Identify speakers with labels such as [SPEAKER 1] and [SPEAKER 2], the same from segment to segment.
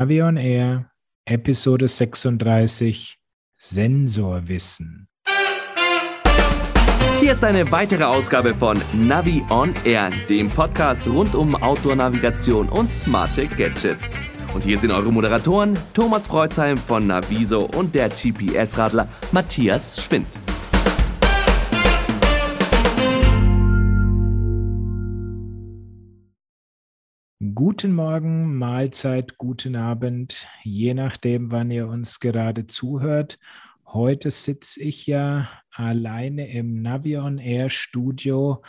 [SPEAKER 1] Avion Air, Episode 36, Sensorwissen.
[SPEAKER 2] Hier ist eine weitere Ausgabe von Navi on Air, dem Podcast rund um Outdoor-Navigation und smarte Gadgets. Und hier sind eure Moderatoren Thomas Freuzheim von Naviso und der GPS-Radler Matthias Schwind.
[SPEAKER 1] Guten Morgen, Mahlzeit, guten Abend, je nachdem, wann ihr uns gerade zuhört. Heute sitze ich ja alleine im Navion Air Studio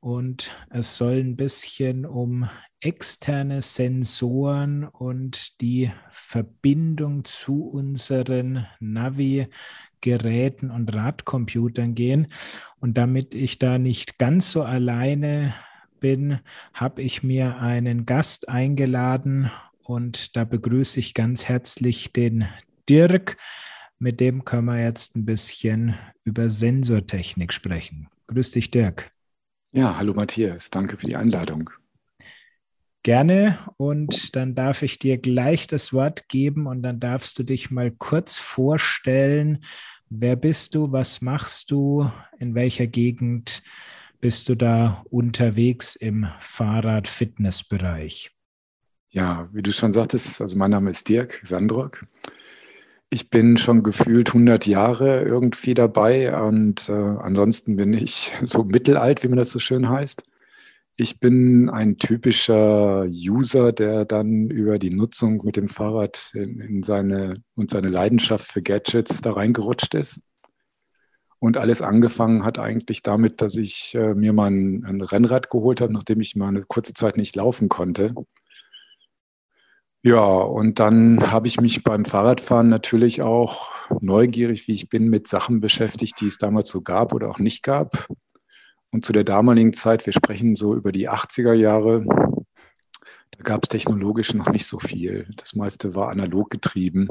[SPEAKER 1] und es soll ein bisschen um externe Sensoren und die Verbindung zu unseren Navi-Geräten und Radcomputern gehen. Und damit ich da nicht ganz so alleine bin, habe ich mir einen Gast eingeladen und da begrüße ich ganz herzlich den Dirk. Mit dem können wir jetzt ein bisschen über Sensortechnik sprechen. Grüß dich, Dirk.
[SPEAKER 3] Ja, hallo Matthias, danke für die Einladung.
[SPEAKER 1] Gerne und dann darf ich dir gleich das Wort geben und dann darfst du dich mal kurz vorstellen. Wer bist du? Was machst du? In welcher Gegend bist du da unterwegs im Fahrrad-Fitness-Bereich?
[SPEAKER 3] Ja, wie du schon sagtest, also mein Name ist Dirk Sandrock. Ich bin schon gefühlt 100 Jahre irgendwie dabei und äh, ansonsten bin ich so mittelalt, wie man das so schön heißt. Ich bin ein typischer User, der dann über die Nutzung mit dem Fahrrad in, in seine und seine Leidenschaft für Gadgets da reingerutscht ist. Und alles angefangen hat eigentlich damit, dass ich äh, mir mal ein, ein, Rennrad geholt habe, nachdem ich mal eine kurze Zeit nicht laufen konnte. Ja, und dann habe ich mich beim Fahrradfahren natürlich auch neugierig, wie ich bin, mit Sachen beschäftigt, die es damals so gab oder auch nicht gab. Und zu der damaligen Zeit, wir sprechen so über die 80er Jahre, da gab es technologisch noch nicht so viel. Das meiste war analog getrieben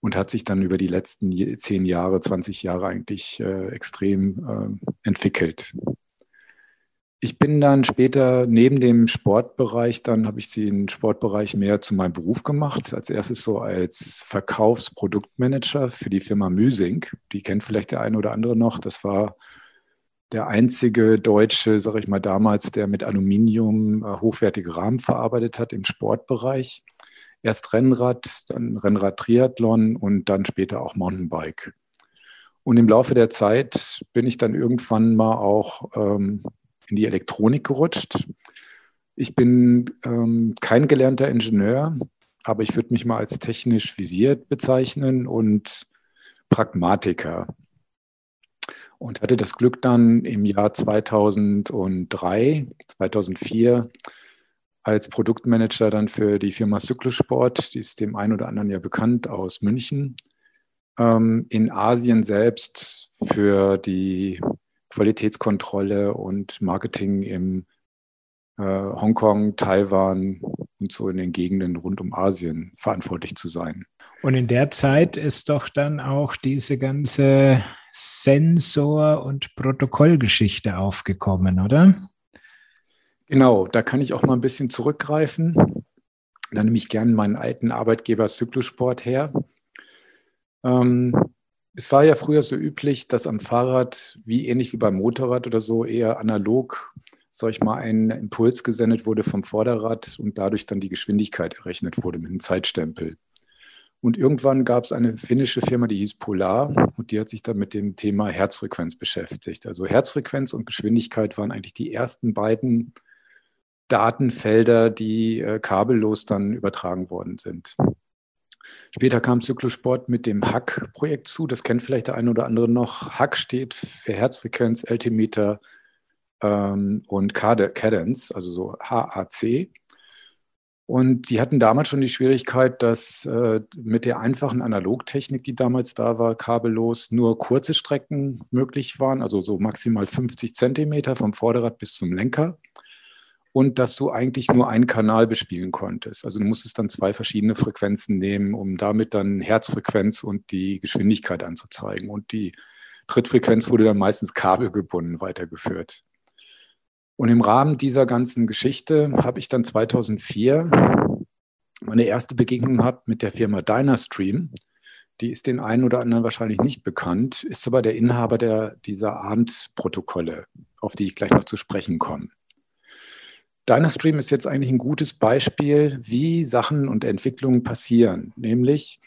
[SPEAKER 3] und hat sich dann über die letzten zehn Jahre, 20 Jahre eigentlich äh, extrem äh, entwickelt. Ich bin dann später neben dem Sportbereich, dann habe ich den Sportbereich mehr zu meinem Beruf gemacht. Als erstes so als Verkaufsproduktmanager für die Firma Müsing. Die kennt vielleicht der eine oder andere noch. Das war der einzige Deutsche, sage ich mal damals, der mit Aluminium äh, hochwertige Rahmen verarbeitet hat im Sportbereich. Erst Rennrad, dann Rennrad-Triathlon und dann später auch Mountainbike. Und im Laufe der Zeit bin ich dann irgendwann mal auch ähm, in die Elektronik gerutscht. Ich bin ähm, kein gelernter Ingenieur, aber ich würde mich mal als technisch visiert bezeichnen und Pragmatiker. Und hatte das Glück dann im Jahr 2003, 2004 als Produktmanager dann für die Firma Cyklosport, die ist dem einen oder anderen ja bekannt aus München, ähm, in Asien selbst für die Qualitätskontrolle und Marketing im äh, Hongkong, Taiwan und so in den Gegenden rund um Asien verantwortlich zu sein.
[SPEAKER 1] Und in der Zeit ist doch dann auch diese ganze Sensor- und Protokollgeschichte aufgekommen, oder?
[SPEAKER 3] Genau, da kann ich auch mal ein bisschen zurückgreifen. Da nehme ich gerne meinen alten Arbeitgeber Zyklosport her. Ähm, es war ja früher so üblich, dass am Fahrrad, wie ähnlich wie beim Motorrad oder so, eher analog, sag ich mal, ein Impuls gesendet wurde vom Vorderrad und dadurch dann die Geschwindigkeit errechnet wurde mit einem Zeitstempel. Und irgendwann gab es eine finnische Firma, die hieß Polar und die hat sich dann mit dem Thema Herzfrequenz beschäftigt. Also Herzfrequenz und Geschwindigkeit waren eigentlich die ersten beiden Datenfelder, die äh, kabellos dann übertragen worden sind. Später kam Zyklosport mit dem HAC-Projekt zu. Das kennt vielleicht der eine oder andere noch. HAC steht für Herzfrequenz, Altimeter ähm, und Cadence, also so HAC. Und die hatten damals schon die Schwierigkeit, dass äh, mit der einfachen Analogtechnik, die damals da war, kabellos nur kurze Strecken möglich waren, also so maximal 50 Zentimeter vom Vorderrad bis zum Lenker und dass du eigentlich nur einen Kanal bespielen konntest. Also du musstest dann zwei verschiedene Frequenzen nehmen, um damit dann Herzfrequenz und die Geschwindigkeit anzuzeigen. Und die Trittfrequenz wurde dann meistens kabelgebunden weitergeführt. Und im Rahmen dieser ganzen Geschichte habe ich dann 2004 meine erste Begegnung habe mit der Firma Dynastream. Die ist den einen oder anderen wahrscheinlich nicht bekannt, ist aber der Inhaber der, dieser ARNT-Protokolle, auf die ich gleich noch zu sprechen komme. Dynastream ist jetzt eigentlich ein gutes Beispiel, wie Sachen und Entwicklungen passieren. Nämlich,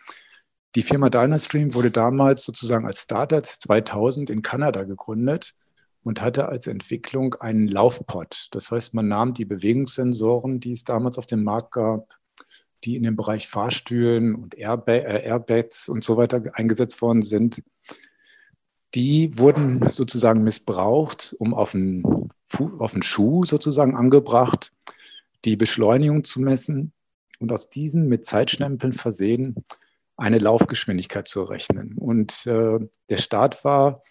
[SPEAKER 3] die Firma Dynastream wurde damals sozusagen als Startup 2000 in Kanada gegründet und hatte als Entwicklung einen Laufpod. Das heißt, man nahm die Bewegungssensoren, die es damals auf dem Markt gab, die in dem Bereich Fahrstühlen und Airbag, äh, Airbags und so weiter eingesetzt worden sind, die wurden sozusagen missbraucht, um auf einen, auf einen Schuh sozusagen angebracht, die Beschleunigung zu messen und aus diesen mit Zeitstempeln versehen eine Laufgeschwindigkeit zu rechnen. Und äh, der Start war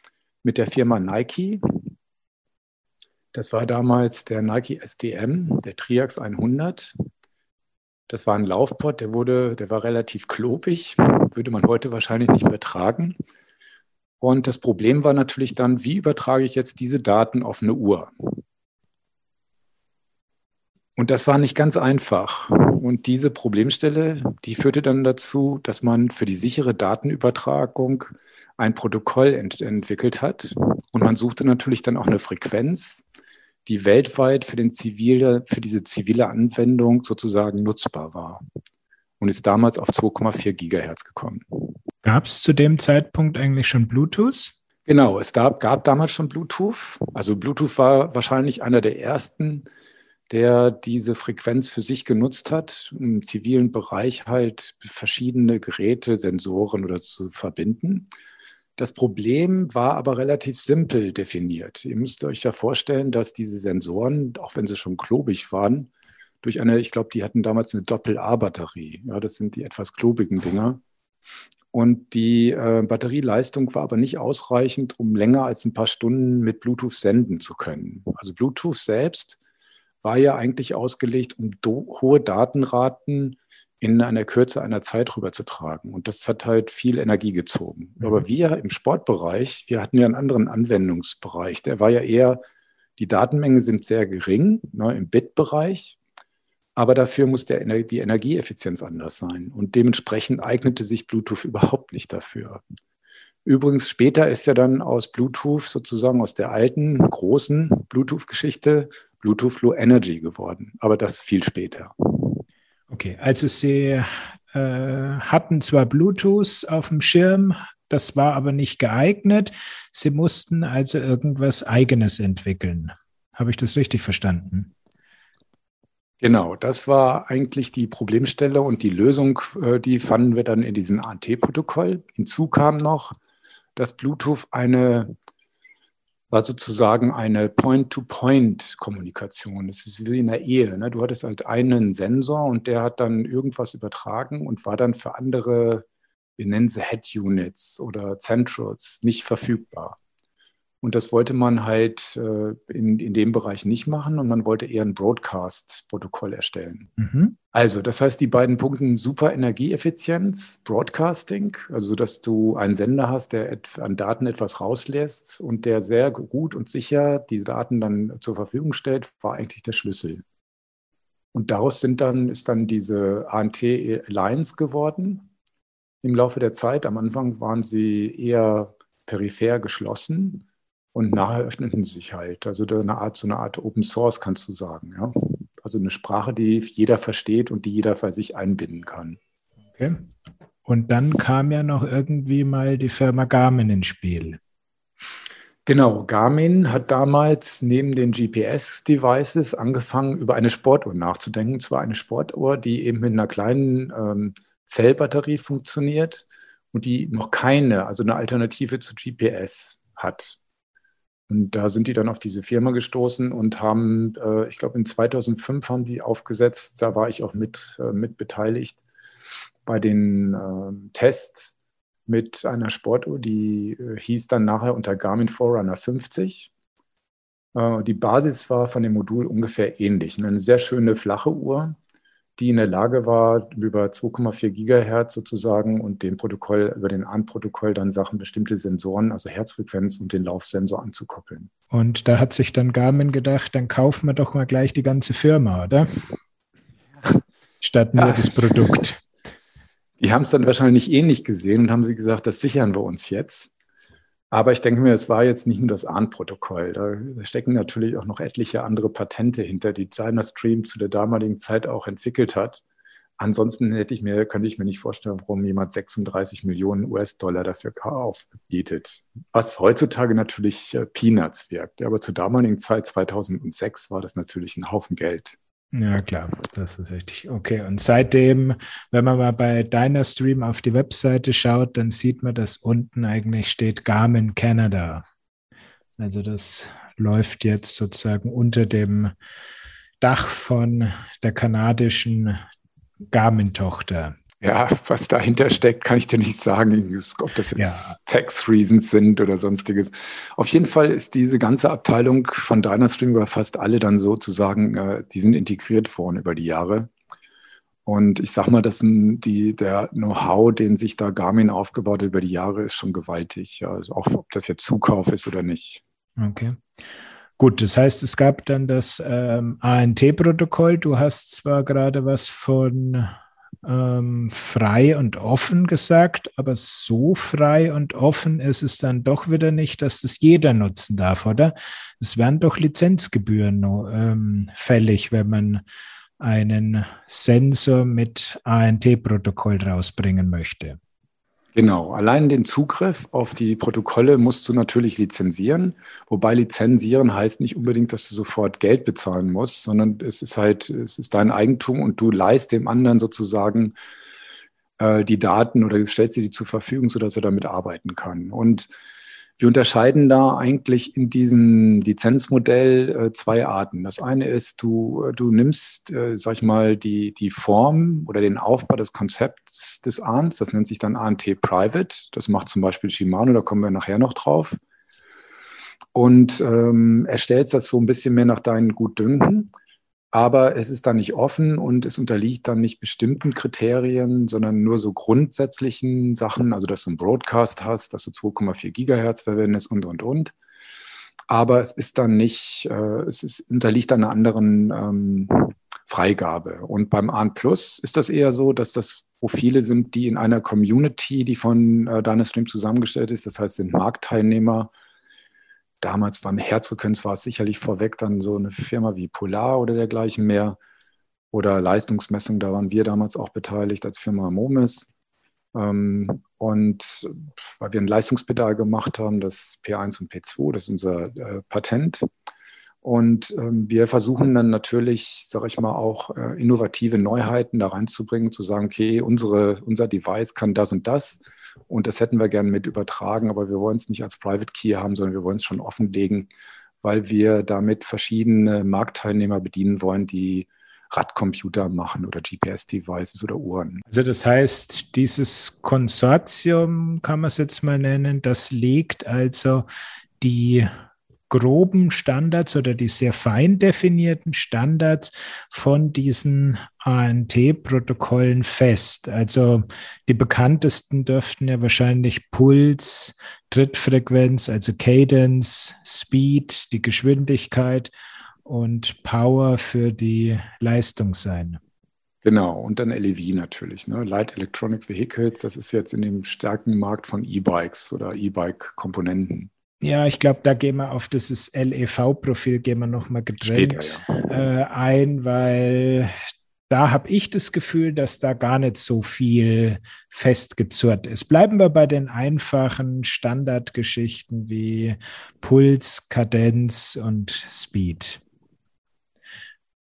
[SPEAKER 3] mit der Firma Nike. Das war damals der Nike SDM, der Triax 100. Das war ein Laufpod, der wurde, der war relativ klobig, würde man heute wahrscheinlich nicht mehr tragen. Und das Problem war natürlich dann, wie übertrage ich jetzt diese Daten auf eine Uhr? Und das war nicht ganz einfach. Und diese Problemstelle, die führte dann dazu, dass man für die sichere Datenübertragung ein Protokoll ent entwickelt hat. Und man suchte natürlich dann auch eine Frequenz, die weltweit für, den zivile, für diese zivile Anwendung sozusagen nutzbar war und ist damals auf 2,4 Gigahertz gekommen.
[SPEAKER 1] Gab es zu dem Zeitpunkt eigentlich schon Bluetooth?
[SPEAKER 3] Genau, es gab, gab damals schon Bluetooth. Also Bluetooth war wahrscheinlich einer der ersten, der diese Frequenz für sich genutzt hat, im zivilen Bereich halt verschiedene Geräte, Sensoren oder zu verbinden. Das Problem war aber relativ simpel definiert. Ihr müsst euch ja vorstellen, dass diese Sensoren, auch wenn sie schon klobig waren, durch eine, ich glaube, die hatten damals eine Doppel-A-Batterie. Ja, das sind die etwas klobigen Dinger. Und die äh, Batterieleistung war aber nicht ausreichend, um länger als ein paar Stunden mit Bluetooth senden zu können. Also Bluetooth selbst war ja eigentlich ausgelegt, um hohe Datenraten in einer Kürze einer Zeit rüberzutragen. Und das hat halt viel Energie gezogen. Mhm. Aber wir im Sportbereich, wir hatten ja einen anderen Anwendungsbereich. Der war ja eher, die Datenmengen sind sehr gering ne, im Bit-Bereich. Aber dafür muss der, die Energieeffizienz anders sein. Und dementsprechend eignete sich Bluetooth überhaupt nicht dafür. Übrigens, später ist ja dann aus Bluetooth sozusagen aus der alten, großen Bluetooth-Geschichte Bluetooth Low Energy geworden. Aber das viel später.
[SPEAKER 1] Okay, also Sie äh, hatten zwar Bluetooth auf dem Schirm, das war aber nicht geeignet. Sie mussten also irgendwas Eigenes entwickeln. Habe ich das richtig verstanden?
[SPEAKER 3] Genau, das war eigentlich die Problemstelle und die Lösung, äh, die fanden wir dann in diesem AT-Protokoll. Hinzu kam noch, dass Bluetooth eine war sozusagen eine Point-to-Point-Kommunikation. Es ist wie in der Ehe. Ne? Du hattest halt einen Sensor und der hat dann irgendwas übertragen und war dann für andere, wir nennen sie Head-Units oder Centrals, nicht verfügbar. Und das wollte man halt äh, in, in dem Bereich nicht machen und man wollte eher ein Broadcast-Protokoll erstellen. Mhm. Also, das heißt, die beiden Punkte super Energieeffizienz, Broadcasting, also dass du einen Sender hast, der an Daten etwas rauslässt und der sehr gut und sicher die Daten dann zur Verfügung stellt, war eigentlich der Schlüssel. Und daraus sind dann, ist dann diese ANT Alliance geworden im Laufe der Zeit. Am Anfang waren sie eher peripher geschlossen und nachher öffneten sie sich halt. Also eine Art, so eine Art Open Source kannst du sagen. Ja? Also eine Sprache, die jeder versteht und die jeder für sich einbinden kann.
[SPEAKER 1] Okay. Und dann kam ja noch irgendwie mal die Firma Garmin ins Spiel.
[SPEAKER 3] Genau, Garmin hat damals neben den GPS-Devices angefangen, über eine Sportuhr nachzudenken. Und zwar eine Sportuhr, die eben mit einer kleinen ähm, Zellbatterie funktioniert und die noch keine, also eine Alternative zu GPS hat. Und da sind die dann auf diese Firma gestoßen und haben, äh, ich glaube, in 2005 haben die aufgesetzt, da war ich auch mit, äh, mit beteiligt bei den äh, Tests mit einer Sportuhr, die äh, hieß dann nachher unter Garmin Forerunner 50. Äh, die Basis war von dem Modul ungefähr ähnlich. Eine sehr schöne flache Uhr, die in der Lage war, über 2,4 Gigahertz sozusagen und dem Protokoll, über den ARM-Protokoll dann Sachen, bestimmte Sensoren, also Herzfrequenz und den Laufsensor anzukoppeln.
[SPEAKER 1] Und da hat sich dann Garmin gedacht, dann kaufen wir doch mal gleich die ganze Firma, oder? statt nur ja. das Produkt.
[SPEAKER 3] Die haben es dann wahrscheinlich ähnlich gesehen und haben sie gesagt, das sichern wir uns jetzt. Aber ich denke mir, es war jetzt nicht nur das ARN-Protokoll. Da, da, stecken natürlich auch noch etliche andere Patente hinter, die Dynastream zu der damaligen Zeit auch entwickelt hat. Ansonsten hätte ich mir, könnte ich mir nicht vorstellen, warum jemand 36 Millionen US-Dollar dafür aufbietet. Was heutzutage natürlich äh, Peanuts wirkt. Aber zur damaligen Zeit, 2006, war das natürlich ein Haufen Geld.
[SPEAKER 1] Ja, klar, das ist richtig. Okay, und seitdem, wenn man mal bei Dynastream auf die Webseite schaut, dann sieht man, dass unten eigentlich steht Garmin Canada. Also das läuft jetzt sozusagen unter dem Dach von der kanadischen Garmin-Tochter.
[SPEAKER 3] Ja, was dahinter steckt, kann ich dir nicht sagen, ob das jetzt ja. Tax Reasons sind oder sonstiges. Auf jeden Fall ist diese ganze Abteilung von Dynastream über fast alle dann sozusagen, äh, die sind integriert worden über die Jahre. Und ich sag mal, dass die, der Know-how, den sich da Garmin aufgebaut hat über die Jahre, ist schon gewaltig. Ja. Also auch ob das jetzt Zukauf ist oder nicht.
[SPEAKER 1] Okay. Gut, das heißt, es gab dann das ähm, ANT-Protokoll. Du hast zwar gerade was von ähm, frei und offen gesagt, aber so frei und offen ist es dann doch wieder nicht, dass das jeder nutzen darf, oder? Es werden doch Lizenzgebühren ähm, fällig, wenn man einen Sensor mit ANT-Protokoll rausbringen möchte.
[SPEAKER 3] Genau, allein den Zugriff auf die Protokolle musst du natürlich lizenzieren, wobei lizenzieren heißt nicht unbedingt, dass du sofort Geld bezahlen musst, sondern es ist halt, es ist dein Eigentum und du leist dem anderen sozusagen äh, die Daten oder stellst dir die zur Verfügung, sodass er damit arbeiten kann. Und wir unterscheiden da eigentlich in diesem Lizenzmodell äh, zwei Arten. Das eine ist, du, du nimmst, äh, sag ich mal, die, die Form oder den Aufbau des Konzepts des ANTs, das nennt sich dann ANT Private. Das macht zum Beispiel Shimano, da kommen wir nachher noch drauf. Und ähm, erstellst das so ein bisschen mehr nach deinen Gutdünken aber es ist dann nicht offen und es unterliegt dann nicht bestimmten Kriterien, sondern nur so grundsätzlichen Sachen, also dass du einen Broadcast hast, dass du 2,4 Gigahertz verwendest und, und, und. Aber es ist dann nicht, äh, es ist, unterliegt einer anderen ähm, Freigabe. Und beim AN Plus ist das eher so, dass das Profile sind, die in einer Community, die von äh, Dynastream zusammengestellt ist, das heißt, sind Marktteilnehmer, damals beim Herzogkens war es sicherlich vorweg dann so eine Firma wie Polar oder dergleichen mehr. Oder Leistungsmessung, da waren wir damals auch beteiligt als Firma Momis. Ähm, und weil wir ein Leistungspedal gemacht haben, das P1 und P2, das ist unser äh, Patent. Und ähm, wir versuchen dann natürlich, sage ich mal, auch äh, innovative Neuheiten da reinzubringen, zu sagen, okay, unsere, unser Device kann das und das und das hätten wir gerne mit übertragen, aber wir wollen es nicht als Private Key haben, sondern wir wollen es schon offenlegen, weil wir damit verschiedene Marktteilnehmer bedienen wollen, die Radcomputer machen oder GPS-Devices oder Uhren.
[SPEAKER 1] Also das heißt, dieses Konsortium, kann man es jetzt mal nennen, das legt also die groben Standards oder die sehr fein definierten Standards von diesen ANT-Protokollen fest. Also die bekanntesten dürften ja wahrscheinlich Puls, Trittfrequenz, also Cadence, Speed, die Geschwindigkeit und Power für die Leistung sein.
[SPEAKER 3] Genau, und dann LEV natürlich, ne? Light Electronic Vehicles, das ist jetzt in dem starken Markt von E-Bikes oder E-Bike-Komponenten.
[SPEAKER 1] Ja, ich glaube, da gehen wir auf dieses LEV-Profil gehen wir nochmal getrennt Später, ja. äh, ein, weil da habe ich das Gefühl, dass da gar nicht so viel festgezurrt ist. Bleiben wir bei den einfachen Standardgeschichten wie Puls, Kadenz und Speed.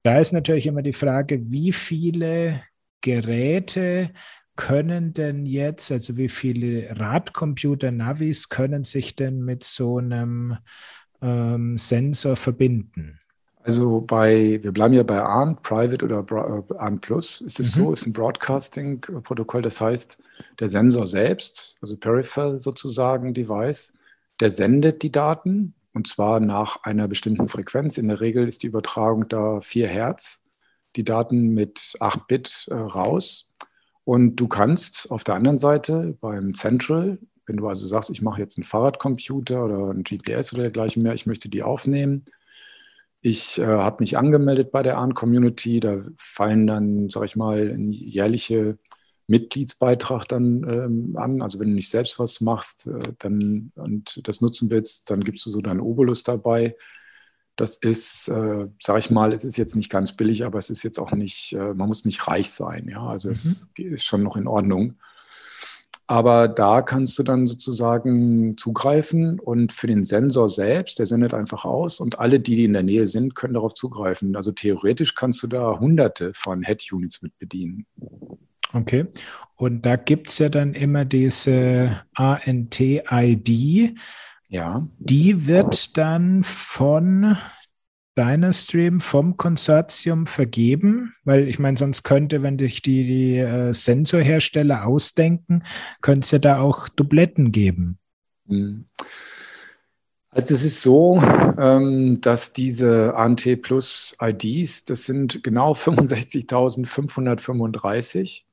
[SPEAKER 1] Da ist natürlich immer die Frage, wie viele Geräte können denn jetzt, also wie viele Radcomputer, Navis können sich denn mit so einem ähm, Sensor verbinden?
[SPEAKER 3] Also bei, wir bleiben ja bei ARN, Private oder äh, ARN Plus, ist es mhm. so, ist ein Broadcasting-Protokoll, das heißt, der Sensor selbst, also Peripheral sozusagen Device, der sendet die Daten und zwar nach einer bestimmten Frequenz. In der Regel ist die Übertragung da 4 Hertz, die Daten mit 8 Bit äh, raus. Und du kannst auf der anderen Seite beim Central, wenn du also sagst, ich mache jetzt einen Fahrradcomputer oder einen GPS oder dergleichen mehr, ich möchte die aufnehmen, Ich äh, habe mich angemeldet bei der ARN-Community. Da fallen dann, sage ich mal, ein jährliche Mitgliedsbeitrag dann ähm, an. Also wenn du nicht selbst was machst äh, dann, und das nutzen willst, dann gibst du so deinen Obolus dabei. Das ist, äh, sage ich mal, es ist jetzt nicht ganz billig, aber es ist jetzt auch nicht, äh, man muss nicht reich sein. Ja, also mhm. es ist schon noch in Ordnung. Aber da kannst du dann sozusagen zugreifen und für den Sensor selbst, der sendet einfach aus und alle, die, die in der Nähe sind, können darauf zugreifen. Also theoretisch kannst du da hunderte von Head-Units mit bedienen.
[SPEAKER 1] Okay. Und da gibt es ja dann immer diese ANT-ID. Ja. Die wird dann von Dynastream vom Konsortium vergeben? Weil ich meine, sonst könnte, wenn sich die, die äh, Sensorhersteller ausdenken, könnte es ja da auch Dubletten geben. Hm.
[SPEAKER 3] Also es ist so, ähm, dass diese ANT Plus IDs, das sind genau 65.535.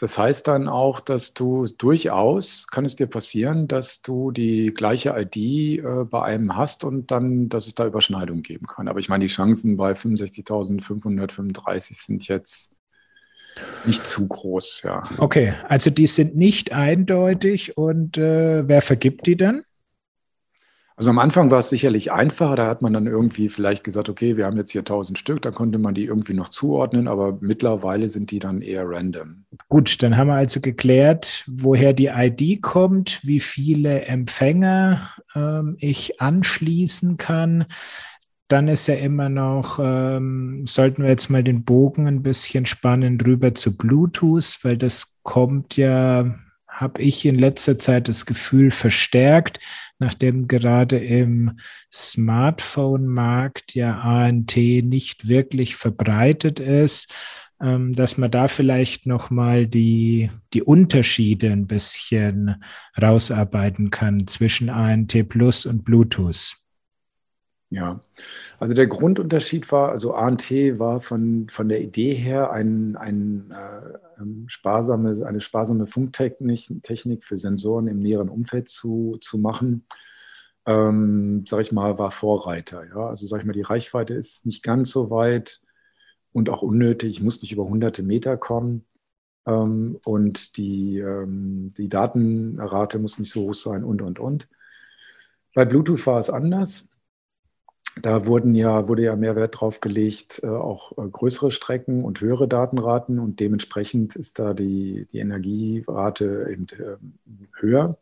[SPEAKER 3] Das heißt dann auch, dass du durchaus, kann es dir passieren, dass du die gleiche ID äh, bei einem hast und dann, dass es da Überschneidungen geben kann. Aber ich meine, die Chancen bei 65.535 sind jetzt nicht zu groß, ja.
[SPEAKER 1] Okay, also die sind nicht eindeutig und äh, wer vergibt die dann?
[SPEAKER 3] Also am Anfang war es sicherlich einfacher, da hat man dann irgendwie vielleicht gesagt, okay, wir haben jetzt hier 1000 Stück, dann konnte man die irgendwie noch zuordnen, aber mittlerweile sind die dann eher random.
[SPEAKER 1] Gut, dann haben wir also geklärt, woher die ID kommt, wie viele Empfänger ähm, ich anschließen kann. Dann ist ja immer noch, ähm, sollten wir jetzt mal den Bogen ein bisschen spannen rüber zu Bluetooth, weil das kommt ja habe ich in letzter Zeit das Gefühl verstärkt, nachdem gerade im Smartphone-Markt ja ANT nicht wirklich verbreitet ist, ähm, dass man da vielleicht nochmal die, die Unterschiede ein bisschen rausarbeiten kann zwischen ANT Plus und Bluetooth.
[SPEAKER 3] Ja, also der Grundunterschied war, also ANT war von, von der Idee her ein, ein, äh, ähm, sparsame, eine sparsame Funktechnik Technik für Sensoren im näheren Umfeld zu, zu machen. Ähm, sag ich mal, war Vorreiter. Ja? Also sag ich mal, die Reichweite ist nicht ganz so weit und auch unnötig. Muss nicht über hunderte Meter kommen. Ähm, und die, ähm, die Datenrate muss nicht so hoch sein und, und, und. Bei Bluetooth war es anders da wurden ja, wurde ja mehr Wert drauf gelegt, äh, auch äh, größere Strecken und höhere Datenraten und dementsprechend ist da die, die Energierate eben ähm, höher.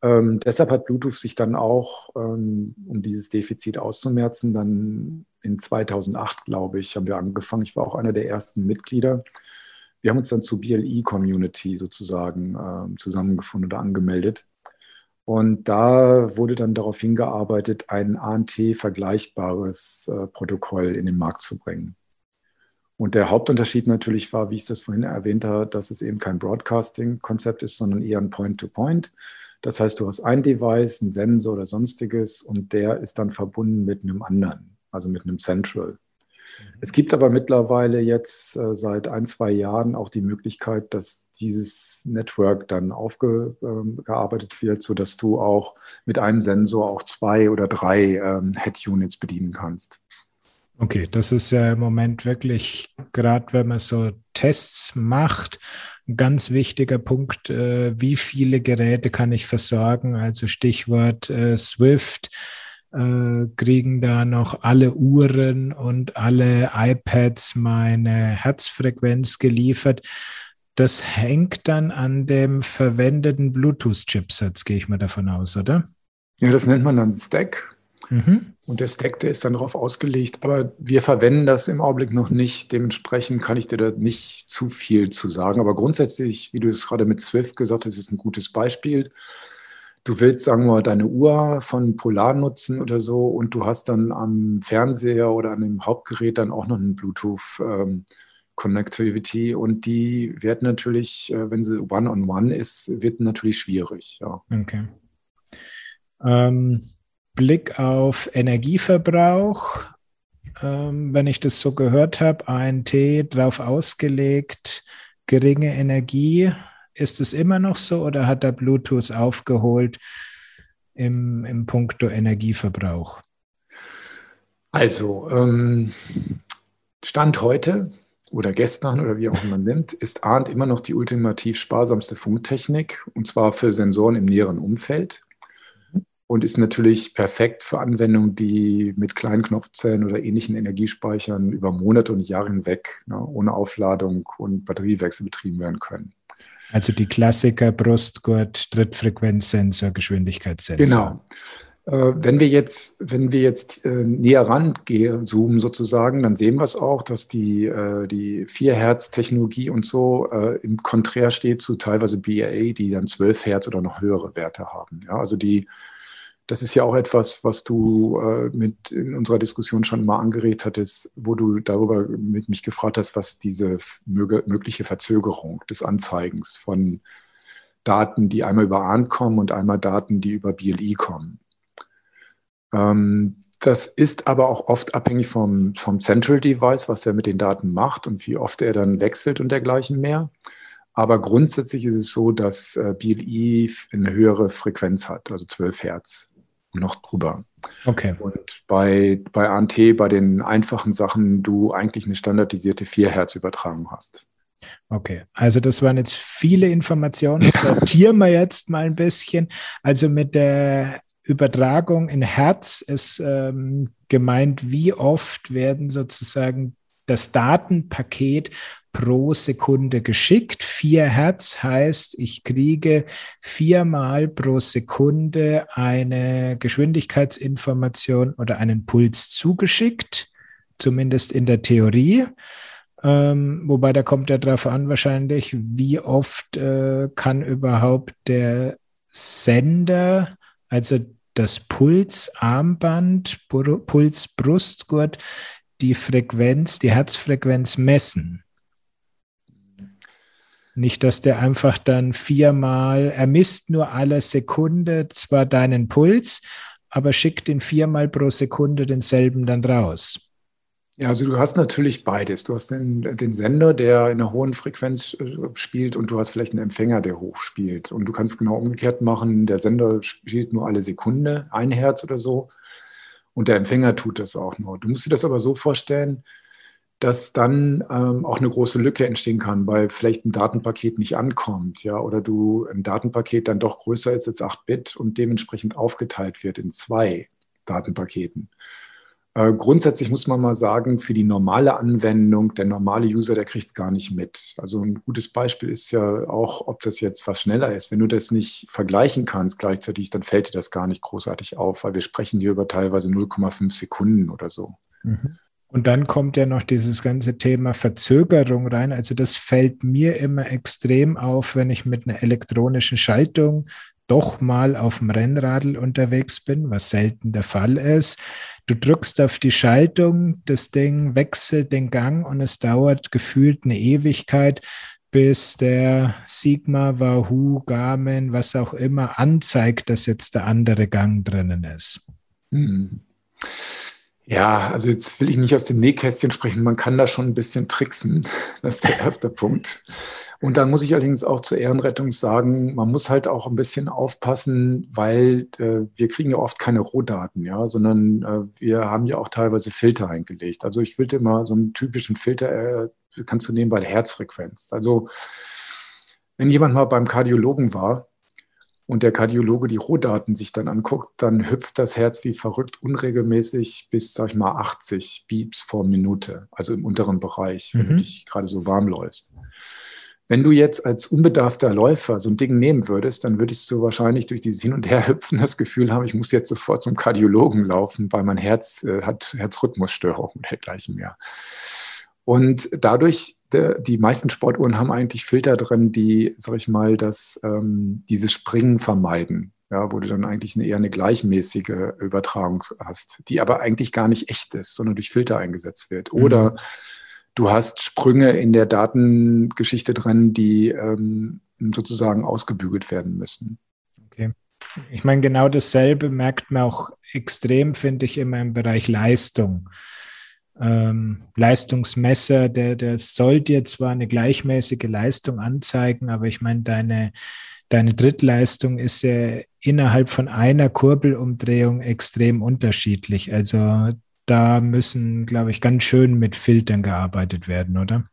[SPEAKER 3] Ähm, deshalb hat Bluetooth sich dann auch, ähm, um dieses Defizit auszumerzen, dann in 2008, glaube ich, haben wir angefangen. Ich war auch einer der ersten Mitglieder. Wir haben uns dann zur BLE-Community sozusagen äh, zusammengefunden oder angemeldet. Und da wurde dann darauf hingearbeitet, ein ANT-vergleichbares äh, Protokoll in den Markt zu bringen. Und der Hauptunterschied natürlich war, wie ich das vorhin erwähnt habe, dass es eben kein Broadcasting-Konzept ist, sondern eher ein Point-to-Point. -Point. Das heißt, du hast ein Device, einen Sensor oder sonstiges und der ist dann verbunden mit einem anderen, also mit einem Central. Es gibt aber mittlerweile jetzt äh, seit ein, zwei Jahren auch die Möglichkeit, dass dieses Network dann aufgearbeitet ähm, wird, sodass du auch mit einem Sensor auch zwei oder drei ähm, Head-Units bedienen kannst.
[SPEAKER 1] Okay, das ist ja im Moment wirklich, gerade wenn man so Tests macht, ein ganz wichtiger Punkt, äh, wie viele Geräte kann ich versorgen? Also Stichwort äh, Swift äh, kriegen da noch alle Uhren und alle iPads meine Herzfrequenz geliefert. Das hängt dann an dem verwendeten Bluetooth-Chipsatz, gehe ich mal davon aus, oder?
[SPEAKER 3] Ja, das nennt man dann Stack. Mhm. Und der Stack, der ist dann darauf ausgelegt. Aber wir verwenden das im Augenblick noch nicht. Dementsprechend kann ich dir da nicht zu viel zu sagen. Aber grundsätzlich, wie du es gerade mit Swift gesagt hast, ist ein gutes Beispiel du willst, sagen wir mal, deine Uhr von Polar nutzen oder so und du hast dann am Fernseher oder an dem Hauptgerät dann auch noch einen Bluetooth ähm, Connectivity und die wird natürlich, äh, wenn sie One-on-One -on -one ist, wird natürlich schwierig. Ja.
[SPEAKER 1] Okay. Ähm, Blick auf Energieverbrauch. Ähm, wenn ich das so gehört habe, ANT drauf ausgelegt, geringe Energie. Ist es immer noch so oder hat der Bluetooth aufgeholt im, im Punkto Energieverbrauch?
[SPEAKER 3] Also, ähm, Stand heute oder gestern oder wie auch immer man nimmt, ist ARNT immer noch die ultimativ sparsamste Funktechnik und zwar für Sensoren im näheren Umfeld und ist natürlich perfekt für Anwendungen, die mit kleinen Knopfzellen oder ähnlichen Energiespeichern über Monate und Jahre hinweg ne, ohne Aufladung und Batteriewechsel betrieben werden können.
[SPEAKER 1] Also die Klassiker Brustgurt, Trittfrequenzsensor, Geschwindigkeitssensor.
[SPEAKER 3] Genau. Äh, wenn wir jetzt, wenn wir jetzt äh, näher rangehen, zoomen sozusagen, dann sehen wir es auch, dass die, äh, die 4 Hertz Technologie und so im Konträr steht zu teilweise BAA, die dann 12 Hertz oder noch höhere Werte haben. Ja, also die, das ist ja auch etwas, was du mit in unserer Diskussion schon mal angeregt hattest, wo du darüber mit mich gefragt hast, was diese mögliche Verzögerung des Anzeigens von Daten, die einmal über ARN kommen und einmal Daten, die über BLI kommen. Ähm, das ist aber auch oft abhängig vom, vom Central Device, was er mit den Daten macht und wie oft er dann wechselt und dergleichen mehr. Aber grundsätzlich ist es so, dass äh, BLI eine höhere Frequenz hat, also 12 Hertz noch drüber.
[SPEAKER 1] Okay.
[SPEAKER 3] Und bei, bei ANT, bei den einfachen Sachen, du eigentlich eine standardisierte 4 Hertz Übertragung hast.
[SPEAKER 1] Okay, also das waren jetzt viele Informationen. Sortieren wir jetzt mal ein bisschen. Also mit der Übertragung in Hertz ist ähm, gemeint, wie oft werden sozusagen das Datenpaket pro Sekunde geschickt. Vier Hertz heißt, ich kriege viermal pro Sekunde eine Geschwindigkeitsinformation oder einen Puls zugeschickt, zumindest in der Theorie. Ähm, wobei da kommt ja darauf an, wahrscheinlich, wie oft äh, kann überhaupt der Sender, also das Pulsarmband, Pulsbrustgurt, die Frequenz, die Herzfrequenz messen. Nicht, dass der einfach dann viermal, er misst nur alle Sekunde zwar deinen Puls, aber schickt ihn viermal pro Sekunde denselben dann raus.
[SPEAKER 3] Ja, also du hast natürlich beides. Du hast den, den Sender, der in einer hohen Frequenz äh, spielt und du hast vielleicht einen Empfänger, der hoch spielt. Und du kannst genau umgekehrt machen, der Sender spielt nur alle Sekunde ein Herz oder so und der Empfänger tut das auch nur. Du musst dir das aber so vorstellen, dass dann ähm, auch eine große Lücke entstehen kann, weil vielleicht ein Datenpaket nicht ankommt, ja, oder du ein Datenpaket dann doch größer ist als 8 Bit und dementsprechend aufgeteilt wird in zwei Datenpaketen. Äh, grundsätzlich muss man mal sagen, für die normale Anwendung, der normale User, der kriegt es gar nicht mit. Also ein gutes Beispiel ist ja auch, ob das jetzt was schneller ist. Wenn du das nicht vergleichen kannst gleichzeitig, dann fällt dir das gar nicht großartig auf, weil wir sprechen hier über teilweise 0,5 Sekunden oder so.
[SPEAKER 1] Mhm. Und dann kommt ja noch dieses ganze Thema Verzögerung rein. Also das fällt mir immer extrem auf, wenn ich mit einer elektronischen Schaltung doch mal auf dem Rennradl unterwegs bin, was selten der Fall ist. Du drückst auf die Schaltung, das Ding wechselt den Gang und es dauert gefühlt eine Ewigkeit, bis der Sigma, Wahoo, Garmin, was auch immer anzeigt, dass jetzt der andere Gang drinnen ist. Hm.
[SPEAKER 3] Ja, also jetzt will ich nicht aus dem Nähkästchen sprechen, man kann da schon ein bisschen tricksen. Das ist der erste Punkt. Und dann muss ich allerdings auch zur Ehrenrettung sagen, man muss halt auch ein bisschen aufpassen, weil äh, wir kriegen ja oft keine Rohdaten, ja, sondern äh, wir haben ja auch teilweise Filter eingelegt. Also ich will immer so einen typischen Filter, äh, kannst du nehmen bei der Herzfrequenz. Also wenn jemand mal beim Kardiologen war und der Kardiologe die Rohdaten sich dann anguckt, dann hüpft das Herz wie verrückt unregelmäßig bis, sag ich mal, 80 Beeps vor Minute, also im unteren Bereich, wenn mhm. du dich gerade so warm läufst. Wenn du jetzt als unbedarfter Läufer so ein Ding nehmen würdest, dann würdest du wahrscheinlich durch dieses Hin- und Herhüpfen das Gefühl haben, ich muss jetzt sofort zum Kardiologen laufen, weil mein Herz äh, hat Herzrhythmusstörungen und dergleichen mehr. Und dadurch, die meisten Sportuhren haben eigentlich Filter drin, die, sag ich mal, das, ähm, dieses Springen vermeiden. Ja, wo du dann eigentlich eine, eher eine gleichmäßige Übertragung hast, die aber eigentlich gar nicht echt ist, sondern durch Filter eingesetzt wird. Oder mhm du hast Sprünge in der Datengeschichte drin, die ähm, sozusagen ausgebügelt werden müssen.
[SPEAKER 1] Okay. Ich meine, genau dasselbe merkt man auch extrem, finde ich, immer im Bereich Leistung. Ähm, Leistungsmesser, der, der soll dir zwar eine gleichmäßige Leistung anzeigen, aber ich meine, deine, deine Drittleistung ist ja innerhalb von einer Kurbelumdrehung extrem unterschiedlich. Also da müssen, glaube ich, ganz schön mit Filtern gearbeitet werden, oder?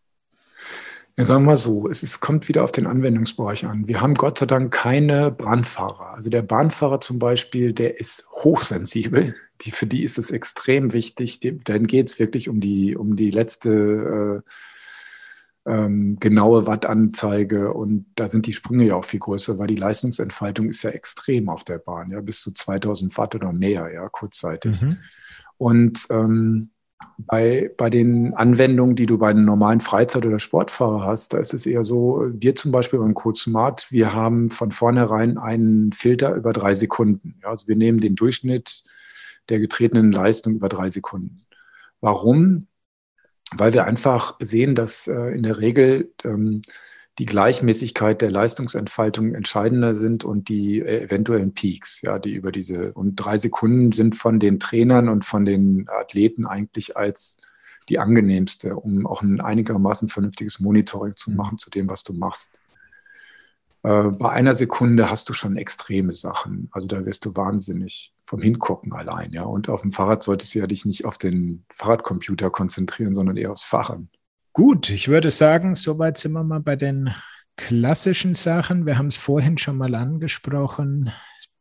[SPEAKER 3] Ja, sagen wir mal so, es, es kommt wieder auf den Anwendungsbereich an. Wir haben Gott sei Dank keine Bahnfahrer. Also der Bahnfahrer zum Beispiel, der ist hochsensibel. Die, für die ist es extrem wichtig. Die, dann geht es wirklich um die, um die letzte äh, ähm, genaue Wattanzeige und da sind die Sprünge ja auch viel größer, weil die Leistungsentfaltung ist ja extrem auf der Bahn, ja, bis zu 2000 Watt oder mehr, ja, kurzzeitig. Mhm. Und ähm, bei, bei den Anwendungen, die du bei einem normalen Freizeit- oder Sportfahrer hast, da ist es eher so, wir zum Beispiel beim Code Smart, wir haben von vornherein einen Filter über drei Sekunden. Ja, also wir nehmen den Durchschnitt der getretenen Leistung über drei Sekunden. Warum? Weil wir einfach sehen, dass äh, in der Regel ähm, die Gleichmäßigkeit der Leistungsentfaltung entscheidender sind und die äh, eventuellen Peaks, ja, die über diese und drei Sekunden sind von den Trainern und von den Athleten eigentlich als die angenehmste, um auch ein einigermaßen vernünftiges Monitoring zu mhm. machen zu dem, was du machst. Äh, bei einer Sekunde hast du schon extreme Sachen. Also da wirst du wahnsinnig vom Hingucken allein, ja. Und auf dem Fahrrad solltest du ja dich nicht auf den Fahrradcomputer konzentrieren, sondern eher aufs Fahren.
[SPEAKER 1] Gut, ich würde sagen, soweit sind wir mal bei den klassischen Sachen. Wir haben es vorhin schon mal angesprochen,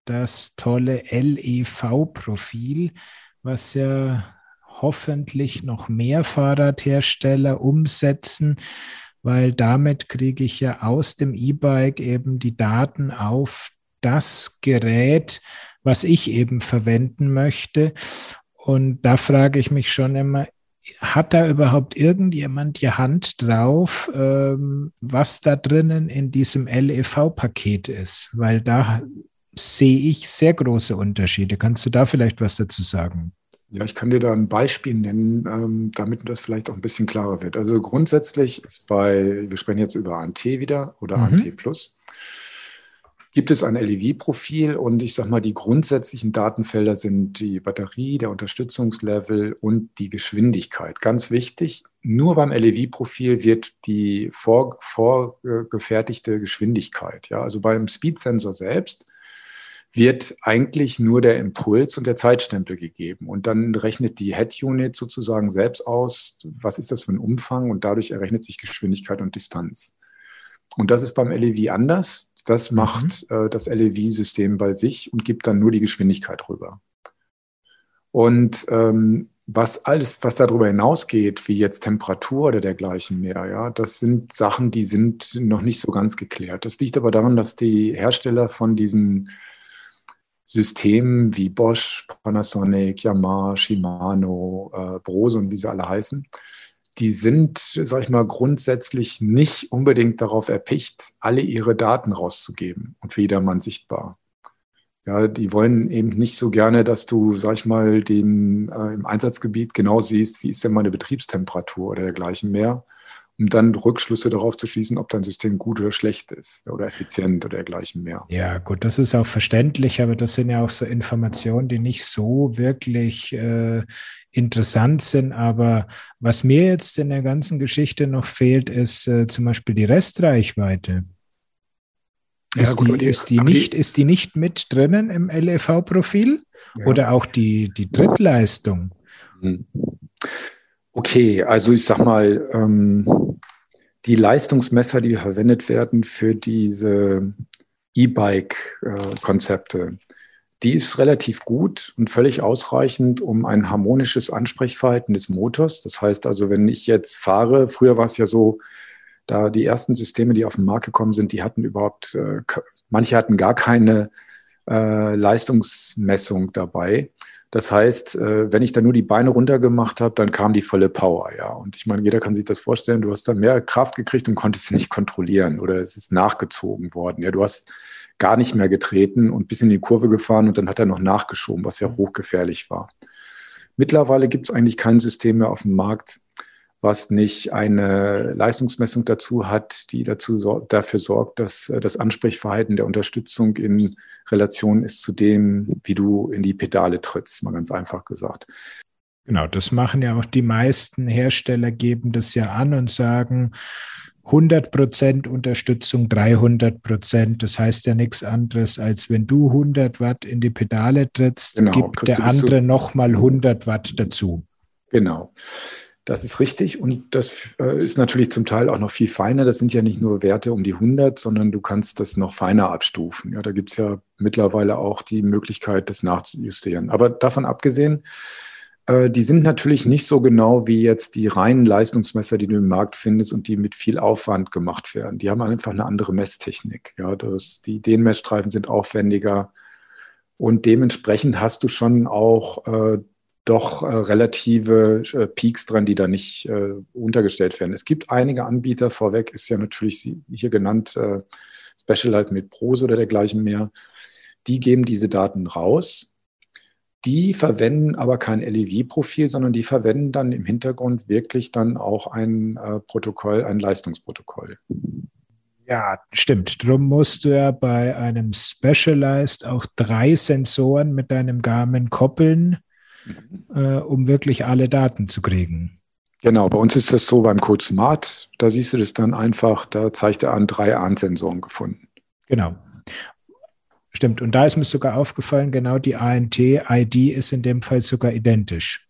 [SPEAKER 1] das tolle LEV-Profil, was ja hoffentlich noch mehr Fahrradhersteller umsetzen, weil damit kriege ich ja aus dem E-Bike eben die Daten auf das Gerät, was ich eben verwenden möchte. Und da frage ich mich schon immer, hat da überhaupt irgendjemand die Hand drauf, ähm, was da drinnen in diesem LEV-Paket ist? Weil da sehe ich sehr große Unterschiede. Kannst du da vielleicht was dazu sagen?
[SPEAKER 3] Ja, ich kann dir da ein Beispiel nennen, ähm, damit das vielleicht auch ein bisschen klarer wird. Also grundsätzlich ist bei, wir sprechen jetzt über ANT wieder oder mhm. ANT Plus gibt es ein LEV-Profil und ich sage mal, die grundsätzlichen Datenfelder sind die Batterie, der Unterstützungslevel und die Geschwindigkeit. Ganz wichtig, nur beim LEV-Profil wird die vor, vorgefertigte Geschwindigkeit, ja, also beim Speed-Sensor selbst wird eigentlich nur der Impuls und der Zeitstempel gegeben. Und dann rechnet die Head-Unit sozusagen selbst aus, was ist das für ein Umfang und dadurch errechnet sich Geschwindigkeit und Distanz. Und das ist beim LEV anders. Das mhm. macht mhm. äh, das LEV-System bei sich und gibt dann nur die Geschwindigkeit rüber. Und ähm, was alles, was darüber hinausgeht, wie jetzt Temperatur oder dergleichen mehr, ja, das sind Sachen, die sind noch nicht so ganz geklärt. Das liegt aber daran, dass die Hersteller von diesen Systemen wie Bosch, Panasonic, Yamaha, Shimano, äh, Brose und wie sie alle heißen, die sind, sag ich mal, grundsätzlich nicht unbedingt darauf erpicht, alle ihre Daten rauszugeben und für jedermann sichtbar. Ja, die wollen eben nicht so gerne, dass du, sag ich mal, den äh, im Einsatzgebiet genau siehst, wie ist denn meine Betriebstemperatur oder dergleichen mehr, um dann Rückschlüsse darauf zu schließen, ob dein System gut oder schlecht ist oder effizient oder dergleichen mehr.
[SPEAKER 1] Ja, gut, das ist auch verständlich, aber das sind ja auch so Informationen, die nicht so wirklich äh, interessant sind. Aber was mir jetzt in der ganzen Geschichte noch fehlt, ist äh, zum Beispiel die Restreichweite. Ist, ja, gut, die, ist, die nicht, ist die nicht mit drinnen im LEV-Profil ja. oder auch die, die Drittleistung? Hm.
[SPEAKER 3] Okay, also ich sag mal, ähm, die Leistungsmesser, die verwendet werden für diese E-Bike-Konzepte, die ist relativ gut und völlig ausreichend, um ein harmonisches Ansprechverhalten des Motors. Das heißt also, wenn ich jetzt fahre, früher war es ja so, da die ersten Systeme, die auf den Markt gekommen sind, die hatten überhaupt, äh, manche hatten gar keine äh, Leistungsmessung dabei. Das heißt, äh, wenn ich da nur die Beine runter gemacht habe, dann kam die volle Power, ja. Und ich meine, jeder kann sich das vorstellen, du hast dann mehr Kraft gekriegt und konntest sie nicht kontrollieren oder es ist nachgezogen worden. Ja, du hast gar nicht mehr getreten und bis in die Kurve gefahren und dann hat er noch nachgeschoben, was ja hochgefährlich war. Mittlerweile gibt es eigentlich kein System mehr auf dem Markt, was nicht eine Leistungsmessung dazu hat, die dazu dafür sorgt, dass äh, das Ansprechverhalten der Unterstützung in Relation ist zu dem, wie du in die Pedale trittst, mal ganz einfach gesagt.
[SPEAKER 1] Genau, das machen ja auch die meisten Hersteller, geben das ja an und sagen, 100% Unterstützung, 300%. Das heißt ja nichts anderes, als wenn du 100 Watt in die Pedale trittst, genau, gibt der andere nochmal 100 Watt dazu.
[SPEAKER 3] Genau. Das ist richtig und das äh, ist natürlich zum Teil auch noch viel feiner. Das sind ja nicht nur Werte um die 100, sondern du kannst das noch feiner abstufen. Ja, da gibt es ja mittlerweile auch die Möglichkeit, das nachzujustieren. Aber davon abgesehen, äh, die sind natürlich nicht so genau wie jetzt die reinen Leistungsmesser, die du im Markt findest und die mit viel Aufwand gemacht werden. Die haben einfach eine andere Messtechnik. Ja, das, die Ideenmessstreifen sind aufwendiger und dementsprechend hast du schon auch äh, doch äh, relative äh, Peaks dran, die da nicht äh, untergestellt werden. Es gibt einige Anbieter, vorweg ist ja natürlich hier genannt äh, Specialized mit Prose oder dergleichen mehr, die geben diese Daten raus die verwenden aber kein LEV-Profil, sondern die verwenden dann im Hintergrund wirklich dann auch ein äh, Protokoll, ein Leistungsprotokoll.
[SPEAKER 1] Ja, stimmt. Drum musst du ja bei einem Specialized auch drei Sensoren mit deinem Garmin koppeln. Äh, um wirklich alle Daten zu kriegen.
[SPEAKER 3] Genau, bei uns ist das so beim Code Smart, da siehst du das dann einfach, da zeigt er an, drei ANT-Sensoren gefunden.
[SPEAKER 1] Genau. Stimmt, und da ist mir sogar aufgefallen, genau die ANT-ID ist in dem Fall sogar identisch.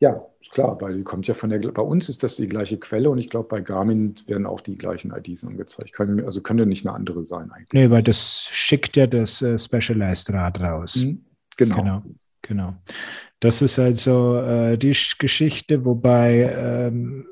[SPEAKER 3] Ja, klar, weil die kommt ja von der, bei uns ist das die gleiche Quelle und ich glaube, bei Garmin werden auch die gleichen IDs angezeigt. Kann, also könnte nicht eine andere sein eigentlich.
[SPEAKER 1] Nee, weil das schickt ja das äh, Specialized Rad raus. Mhm,
[SPEAKER 3] genau. genau.
[SPEAKER 1] Genau. Das ist also äh, die Geschichte, wobei ähm,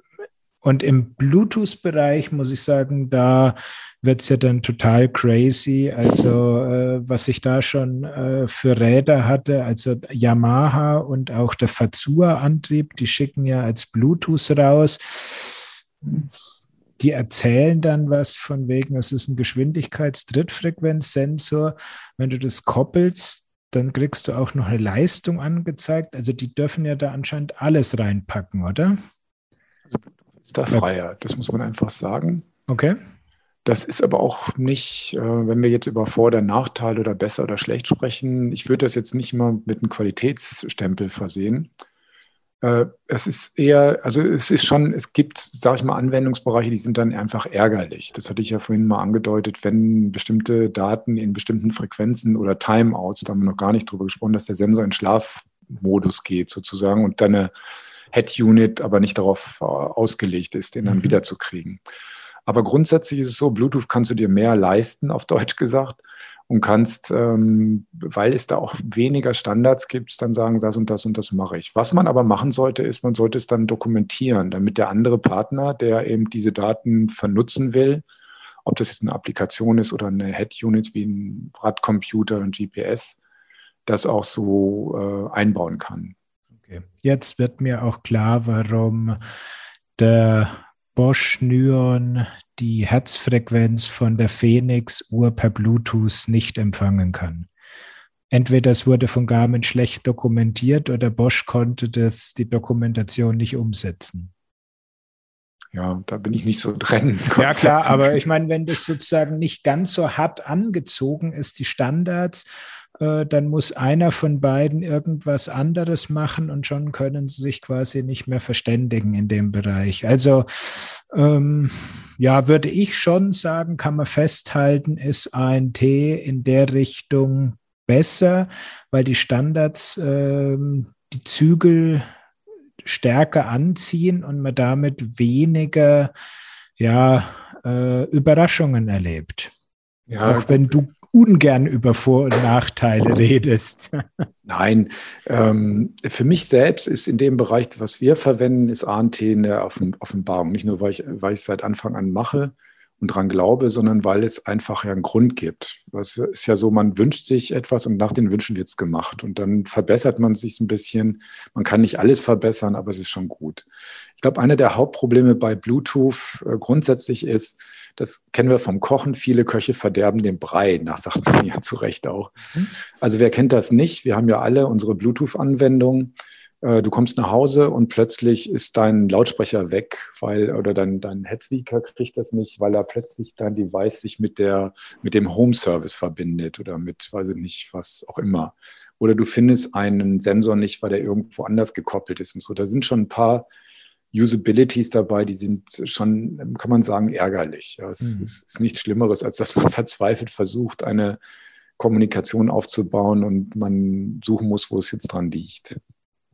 [SPEAKER 1] und im Bluetooth-Bereich muss ich sagen, da wird es ja dann total crazy. Also äh, was ich da schon äh, für Räder hatte, also Yamaha und auch der Fazua-Antrieb, die schicken ja als Bluetooth raus. Die erzählen dann was von wegen, es ist ein Geschwindigkeits-Drittfrequenzsensor. Wenn du das koppelst, dann kriegst du auch noch eine Leistung angezeigt. Also die dürfen ja da anscheinend alles reinpacken, oder?
[SPEAKER 3] Ist da freier, das muss man einfach sagen.
[SPEAKER 1] Okay.
[SPEAKER 3] Das ist aber auch nicht, äh, wenn wir jetzt über Vor- oder Nachteile oder besser oder schlecht sprechen, ich würde das jetzt nicht mal mit einem Qualitätsstempel versehen. Äh, es ist eher, also es ist schon, es gibt, sage ich mal, Anwendungsbereiche, die sind dann einfach ärgerlich. Das hatte ich ja vorhin mal angedeutet, wenn bestimmte Daten in bestimmten Frequenzen oder Timeouts, da haben wir noch gar nicht drüber gesprochen, dass der Sensor in Schlafmodus geht sozusagen und deine Head-Unit aber nicht darauf äh, ausgelegt ist, den dann mhm. wiederzukriegen. Aber grundsätzlich ist es so, Bluetooth kannst du dir mehr leisten, auf Deutsch gesagt, und kannst, ähm, weil es da auch weniger Standards gibt, dann sagen, das und das und das mache ich. Was man aber machen sollte, ist, man sollte es dann dokumentieren, damit der andere Partner, der eben diese Daten vernutzen will, ob das jetzt eine Applikation ist oder eine Head-Unit wie ein Radcomputer und GPS, das auch so äh, einbauen kann.
[SPEAKER 1] Okay. Jetzt wird mir auch klar, warum der Bosch Nyon die Herzfrequenz von der Phoenix-Uhr per Bluetooth nicht empfangen kann. Entweder es wurde von Garmin schlecht dokumentiert oder Bosch konnte das, die Dokumentation nicht umsetzen.
[SPEAKER 3] Ja, da bin ich nicht so drin.
[SPEAKER 1] Ja, klar, aber ich meine, wenn das sozusagen nicht ganz so hart angezogen ist, die Standards, äh, dann muss einer von beiden irgendwas anderes machen und schon können sie sich quasi nicht mehr verständigen in dem Bereich. Also ähm, ja, würde ich schon sagen, kann man festhalten, ist ANT in der Richtung besser, weil die Standards ähm, die Zügel stärker anziehen und man damit weniger ja, äh, Überraschungen erlebt. Ja, auch wenn du ungern über Vor- und Nachteile redest.
[SPEAKER 3] Nein, ähm, für mich selbst ist in dem Bereich, was wir verwenden, ist ANT eine Offenbarung. Nicht nur, weil ich, weil ich es seit Anfang an mache und daran glaube, sondern weil es einfach ja einen Grund gibt. Es ist ja so, man wünscht sich etwas und nach den Wünschen wird es gemacht. Und dann verbessert man sich ein bisschen. Man kann nicht alles verbessern, aber es ist schon gut. Ich glaube, eine der Hauptprobleme bei Bluetooth äh, grundsätzlich ist, das kennen wir vom Kochen, viele Köche verderben den Brei, nach sagt man ja zu Recht auch. Mhm. Also wer kennt das nicht? Wir haben ja alle unsere Bluetooth-Anwendungen. Äh, du kommst nach Hause und plötzlich ist dein Lautsprecher weg, weil, oder dein, dein Headspeaker kriegt das nicht, weil er plötzlich dein Device sich mit der, mit dem Home Service verbindet oder mit, weiß ich nicht, was auch immer. Oder du findest einen Sensor nicht, weil der irgendwo anders gekoppelt ist und so. Da sind schon ein paar Usabilities dabei, die sind schon, kann man sagen, ärgerlich. Ja, es mhm. ist nichts Schlimmeres, als dass man verzweifelt versucht, eine Kommunikation aufzubauen und man suchen muss, wo es jetzt dran liegt.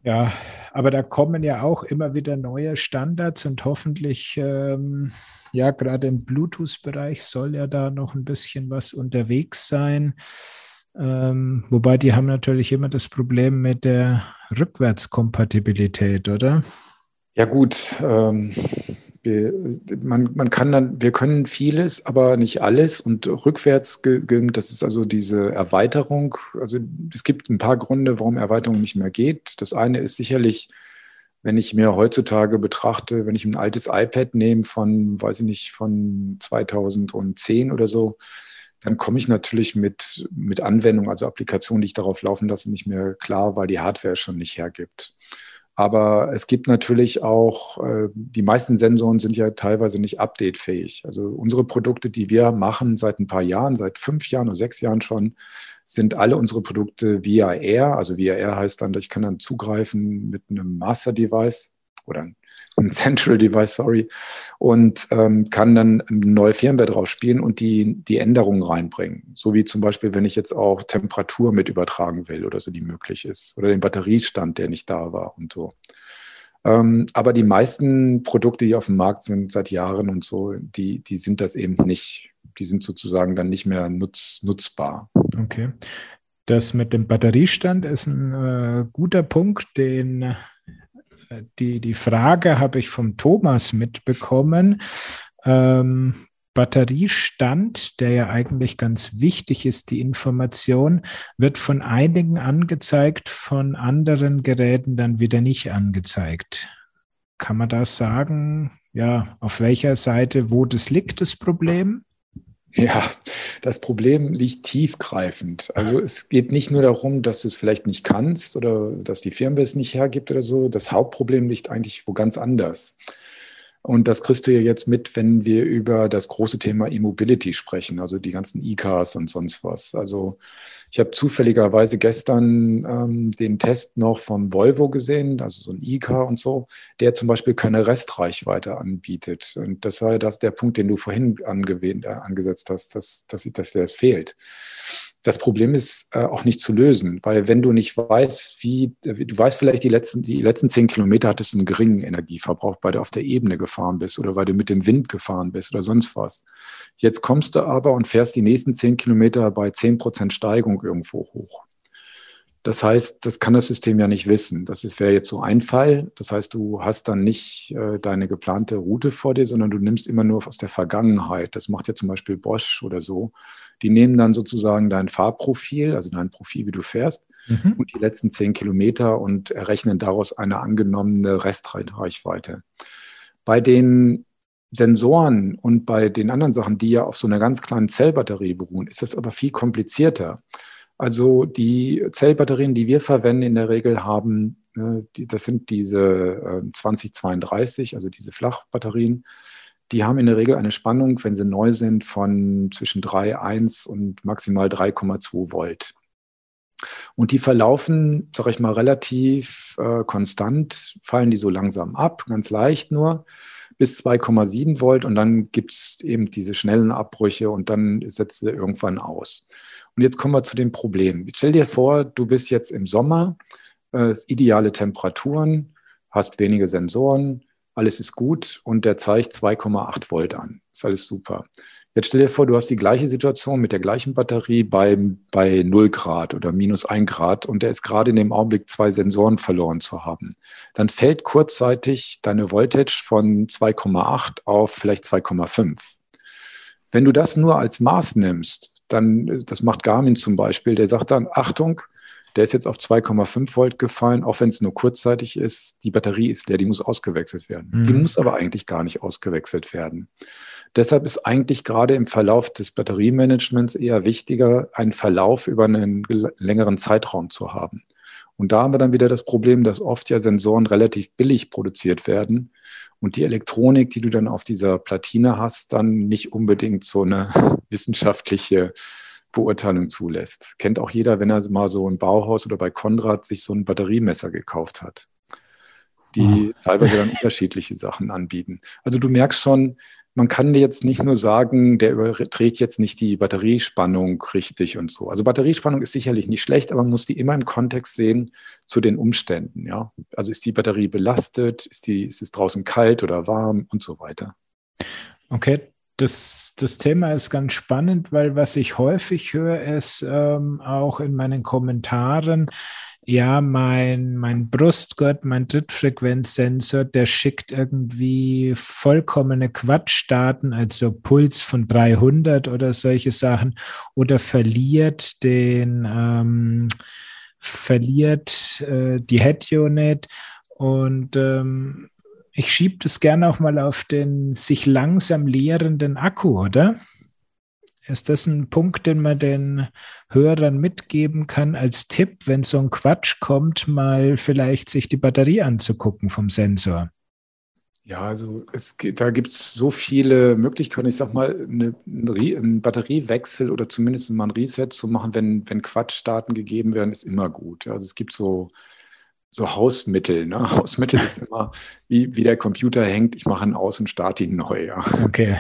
[SPEAKER 1] Ja, aber da kommen ja auch immer wieder neue Standards und hoffentlich, ähm, ja, gerade im Bluetooth-Bereich soll ja da noch ein bisschen was unterwegs sein. Ähm, wobei die haben natürlich immer das Problem mit der Rückwärtskompatibilität, oder?
[SPEAKER 3] Ja gut, ähm, man, man kann dann, wir können vieles, aber nicht alles. Und rückwärts, das ist also diese Erweiterung. Also es gibt ein paar Gründe, warum Erweiterung nicht mehr geht. Das eine ist sicherlich, wenn ich mir heutzutage betrachte, wenn ich ein altes iPad nehme von, weiß ich nicht, von 2010 oder so, dann komme ich natürlich mit, mit Anwendungen, also Applikationen, die ich darauf laufen lasse, nicht mehr klar, weil die Hardware schon nicht hergibt. Aber es gibt natürlich auch, äh, die meisten Sensoren sind ja teilweise nicht updatefähig. Also unsere Produkte, die wir machen seit ein paar Jahren, seit fünf Jahren oder sechs Jahren schon, sind alle unsere Produkte via Air. Also via Air heißt dann, ich kann dann zugreifen mit einem Master Device oder ein Central Device, sorry, und ähm, kann dann neue Firmware drauf spielen und die, die Änderungen reinbringen. So wie zum Beispiel, wenn ich jetzt auch Temperatur mit übertragen will oder so, die möglich ist. Oder den Batteriestand, der nicht da war und so. Ähm, aber die meisten Produkte, die auf dem Markt sind seit Jahren und so, die, die sind das eben nicht. Die sind sozusagen dann nicht mehr nutz, nutzbar.
[SPEAKER 1] Okay. Das mit dem Batteriestand ist ein äh, guter Punkt, den die, die Frage habe ich vom Thomas mitbekommen. Ähm, Batteriestand, der ja eigentlich ganz wichtig ist, die Information, wird von einigen angezeigt, von anderen Geräten dann wieder nicht angezeigt. Kann man da sagen, ja, auf welcher Seite, wo das liegt, das Problem?
[SPEAKER 3] Ja, das Problem liegt tiefgreifend. Also es geht nicht nur darum, dass du es vielleicht nicht kannst oder dass die Firma es nicht hergibt oder so. Das Hauptproblem liegt eigentlich wo ganz anders. Und das kriegst du ja jetzt mit, wenn wir über das große Thema E-Mobility sprechen, also die ganzen E-Cars und sonst was. Also ich habe zufälligerweise gestern ähm, den Test noch vom Volvo gesehen, also so ein E-Car und so, der zum Beispiel keine Restreichweite anbietet. Und das war das der Punkt, den du vorhin äh, angesetzt hast, dass, dass, dass der es fehlt das Problem ist äh, auch nicht zu lösen, weil wenn du nicht weißt, wie, du weißt vielleicht, die letzten, die letzten zehn Kilometer hattest du einen geringen Energieverbrauch, weil du auf der Ebene gefahren bist oder weil du mit dem Wind gefahren bist oder sonst was. Jetzt kommst du aber und fährst die nächsten zehn Kilometer bei zehn Prozent Steigung irgendwo hoch. Das heißt, das kann das System ja nicht wissen. Das wäre jetzt so ein Fall. Das heißt, du hast dann nicht äh, deine geplante Route vor dir, sondern du nimmst immer nur aus der Vergangenheit. Das macht ja zum Beispiel Bosch oder so. Die nehmen dann sozusagen dein Fahrprofil, also dein Profil, wie du fährst, mhm. und die letzten zehn Kilometer und errechnen daraus eine angenommene Restreichweite. Bei den Sensoren und bei den anderen Sachen, die ja auf so einer ganz kleinen Zellbatterie beruhen, ist das aber viel komplizierter. Also die Zellbatterien, die wir verwenden in der Regel haben, ne, das sind diese äh, 2032, also diese Flachbatterien. Die haben in der Regel eine Spannung, wenn sie neu sind, von zwischen 3,1 und maximal 3,2 Volt. Und die verlaufen, sage ich mal, relativ äh, konstant, fallen die so langsam ab, ganz leicht nur, bis 2,7 Volt und dann gibt es eben diese schnellen Abbrüche und dann setzt sie irgendwann aus. Und jetzt kommen wir zu dem Problem. Stell dir vor, du bist jetzt im Sommer, äh, ideale Temperaturen, hast wenige Sensoren, alles ist gut und der zeigt 2,8 Volt an. Ist alles super. Jetzt stell dir vor, du hast die gleiche Situation mit der gleichen Batterie bei, bei 0 Grad oder minus 1 Grad und der ist gerade in dem Augenblick zwei Sensoren verloren zu haben. Dann fällt kurzzeitig deine Voltage von 2,8 auf vielleicht 2,5. Wenn du das nur als Maß nimmst, dann, das macht Garmin zum Beispiel, der sagt dann, Achtung, der ist jetzt auf 2,5 Volt gefallen, auch wenn es nur kurzzeitig ist. Die Batterie ist leer, die muss ausgewechselt werden. Mhm. Die muss aber eigentlich gar nicht ausgewechselt werden. Deshalb ist eigentlich gerade im Verlauf des Batteriemanagements eher wichtiger, einen Verlauf über einen längeren Zeitraum zu haben. Und da haben wir dann wieder das Problem, dass oft ja Sensoren relativ billig produziert werden und die Elektronik, die du dann auf dieser Platine hast, dann nicht unbedingt so eine wissenschaftliche Beurteilung zulässt. Kennt auch jeder, wenn er mal so im Bauhaus oder bei Konrad sich so ein Batteriemesser gekauft hat. die oh. teilweise dann unterschiedliche Sachen anbieten. Also du merkst schon, man kann jetzt nicht nur sagen, der überträgt jetzt nicht die Batteriespannung richtig und so. Also Batteriespannung ist sicherlich nicht schlecht, aber man muss die immer im Kontext sehen zu den Umständen. Ja? Also ist die Batterie belastet, ist, die, ist es draußen kalt oder warm und so weiter.
[SPEAKER 1] Okay, das, das Thema ist ganz spannend, weil was ich häufig höre, ist ähm, auch in meinen Kommentaren, ja, mein, mein Brustgurt, mein Drittfrequenzsensor, der schickt irgendwie vollkommene Quatschdaten, also Puls von 300 oder solche Sachen, oder verliert den, ähm, verliert äh, die Head Unit. Und ähm, ich schiebe das gerne auch mal auf den sich langsam leerenden Akku, oder? Ist das ein Punkt, den man den Hörern mitgeben kann als Tipp, wenn so ein Quatsch kommt, mal vielleicht sich die Batterie anzugucken vom Sensor?
[SPEAKER 3] Ja, also es, da gibt es so viele Möglichkeiten. Ich sag mal, eine, einen Batteriewechsel oder zumindest mal ein Reset zu machen, wenn, wenn Quatschdaten gegeben werden, ist immer gut. Also es gibt so, so Hausmittel. Ne? Hausmittel ist immer, wie, wie der Computer hängt, ich mache ihn aus und starte ihn neu. Ja.
[SPEAKER 1] Okay.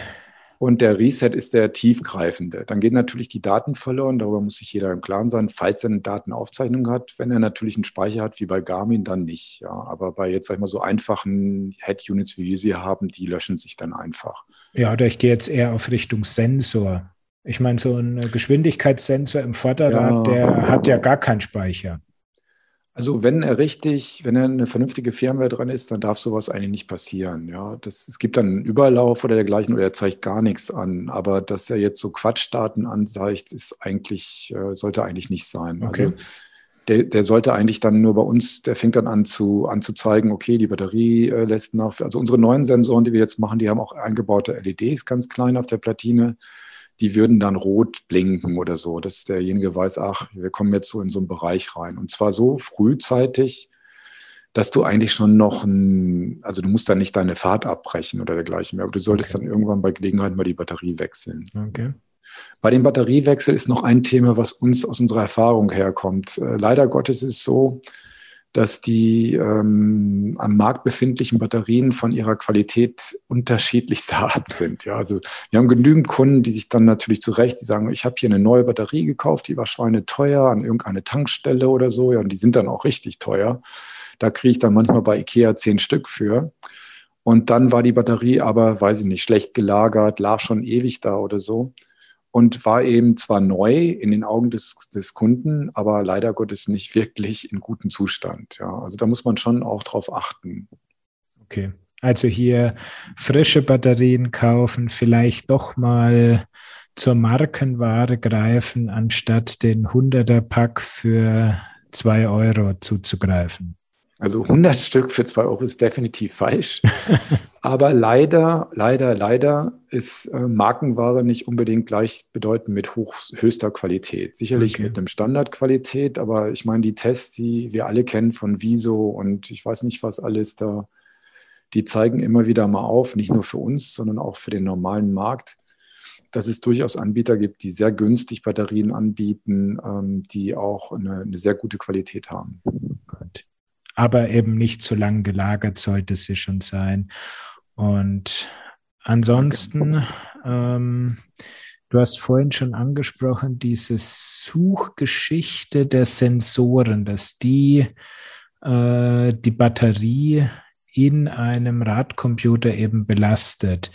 [SPEAKER 3] Und der Reset ist der tiefgreifende. Dann gehen natürlich die Daten verloren. Darüber muss sich jeder im Klaren sein, falls er eine Datenaufzeichnung hat. Wenn er natürlich einen Speicher hat, wie bei Garmin, dann nicht. Ja, aber bei jetzt, sag ich mal, so einfachen Head-Units, wie wir sie haben, die löschen sich dann einfach.
[SPEAKER 1] Ja, oder ich gehe jetzt eher auf Richtung Sensor. Ich meine, so ein Geschwindigkeitssensor im Vorderrad, ja. der hat ja gar keinen Speicher.
[SPEAKER 3] Also wenn er richtig, wenn er eine vernünftige Firmware dran ist, dann darf sowas eigentlich nicht passieren. Ja, das, es gibt dann einen Überlauf oder dergleichen oder er zeigt gar nichts an. Aber dass er jetzt so Quatschdaten anzeigt, ist eigentlich, äh, sollte eigentlich nicht sein. Okay. Also der, der sollte eigentlich dann nur bei uns, der fängt dann an zu, an zu zeigen, okay, die Batterie äh, lässt nach. Also unsere neuen Sensoren, die wir jetzt machen, die haben auch eingebaute LEDs ganz klein auf der Platine die würden dann rot blinken oder so, dass derjenige weiß, ach, wir kommen jetzt so in so einen Bereich rein. Und zwar so frühzeitig, dass du eigentlich schon noch ein, also du musst dann nicht deine Fahrt abbrechen oder dergleichen mehr, aber du solltest okay. dann irgendwann bei Gelegenheit mal die Batterie wechseln. Okay. Bei dem Batteriewechsel ist noch ein Thema, was uns aus unserer Erfahrung herkommt. Äh, leider Gottes ist es so, dass die ähm, am Markt befindlichen Batterien von ihrer Qualität unterschiedlichster Art sind. Ja, also wir haben genügend Kunden, die sich dann natürlich zu Recht, die sagen, ich habe hier eine neue Batterie gekauft, die war schweineteuer an irgendeine Tankstelle oder so, ja, und die sind dann auch richtig teuer. Da kriege ich dann manchmal bei Ikea zehn Stück für. Und dann war die Batterie aber, weiß ich nicht, schlecht gelagert, lag schon ewig da oder so und war eben zwar neu in den Augen des, des Kunden, aber leider Gottes nicht wirklich in gutem Zustand. Ja, also da muss man schon auch drauf achten.
[SPEAKER 1] Okay. Also hier frische Batterien kaufen, vielleicht doch mal zur Markenware greifen, anstatt den 100er Pack für zwei Euro zuzugreifen.
[SPEAKER 3] Also 100 Stück für 2 Euro ist definitiv falsch. Aber leider, leider, leider ist äh, Markenware nicht unbedingt gleichbedeutend mit hoch, höchster Qualität. Sicherlich okay. mit einem Standardqualität, aber ich meine, die Tests, die wir alle kennen von Viso und ich weiß nicht was alles da, die zeigen immer wieder mal auf, nicht nur für uns, sondern auch für den normalen Markt, dass es durchaus Anbieter gibt, die sehr günstig Batterien anbieten, ähm, die auch eine, eine sehr gute Qualität haben. Gut
[SPEAKER 1] aber eben nicht zu lang gelagert sollte sie schon sein. Und ansonsten, ähm, du hast vorhin schon angesprochen, diese Suchgeschichte der Sensoren, dass die äh, die Batterie in einem Radcomputer eben belastet.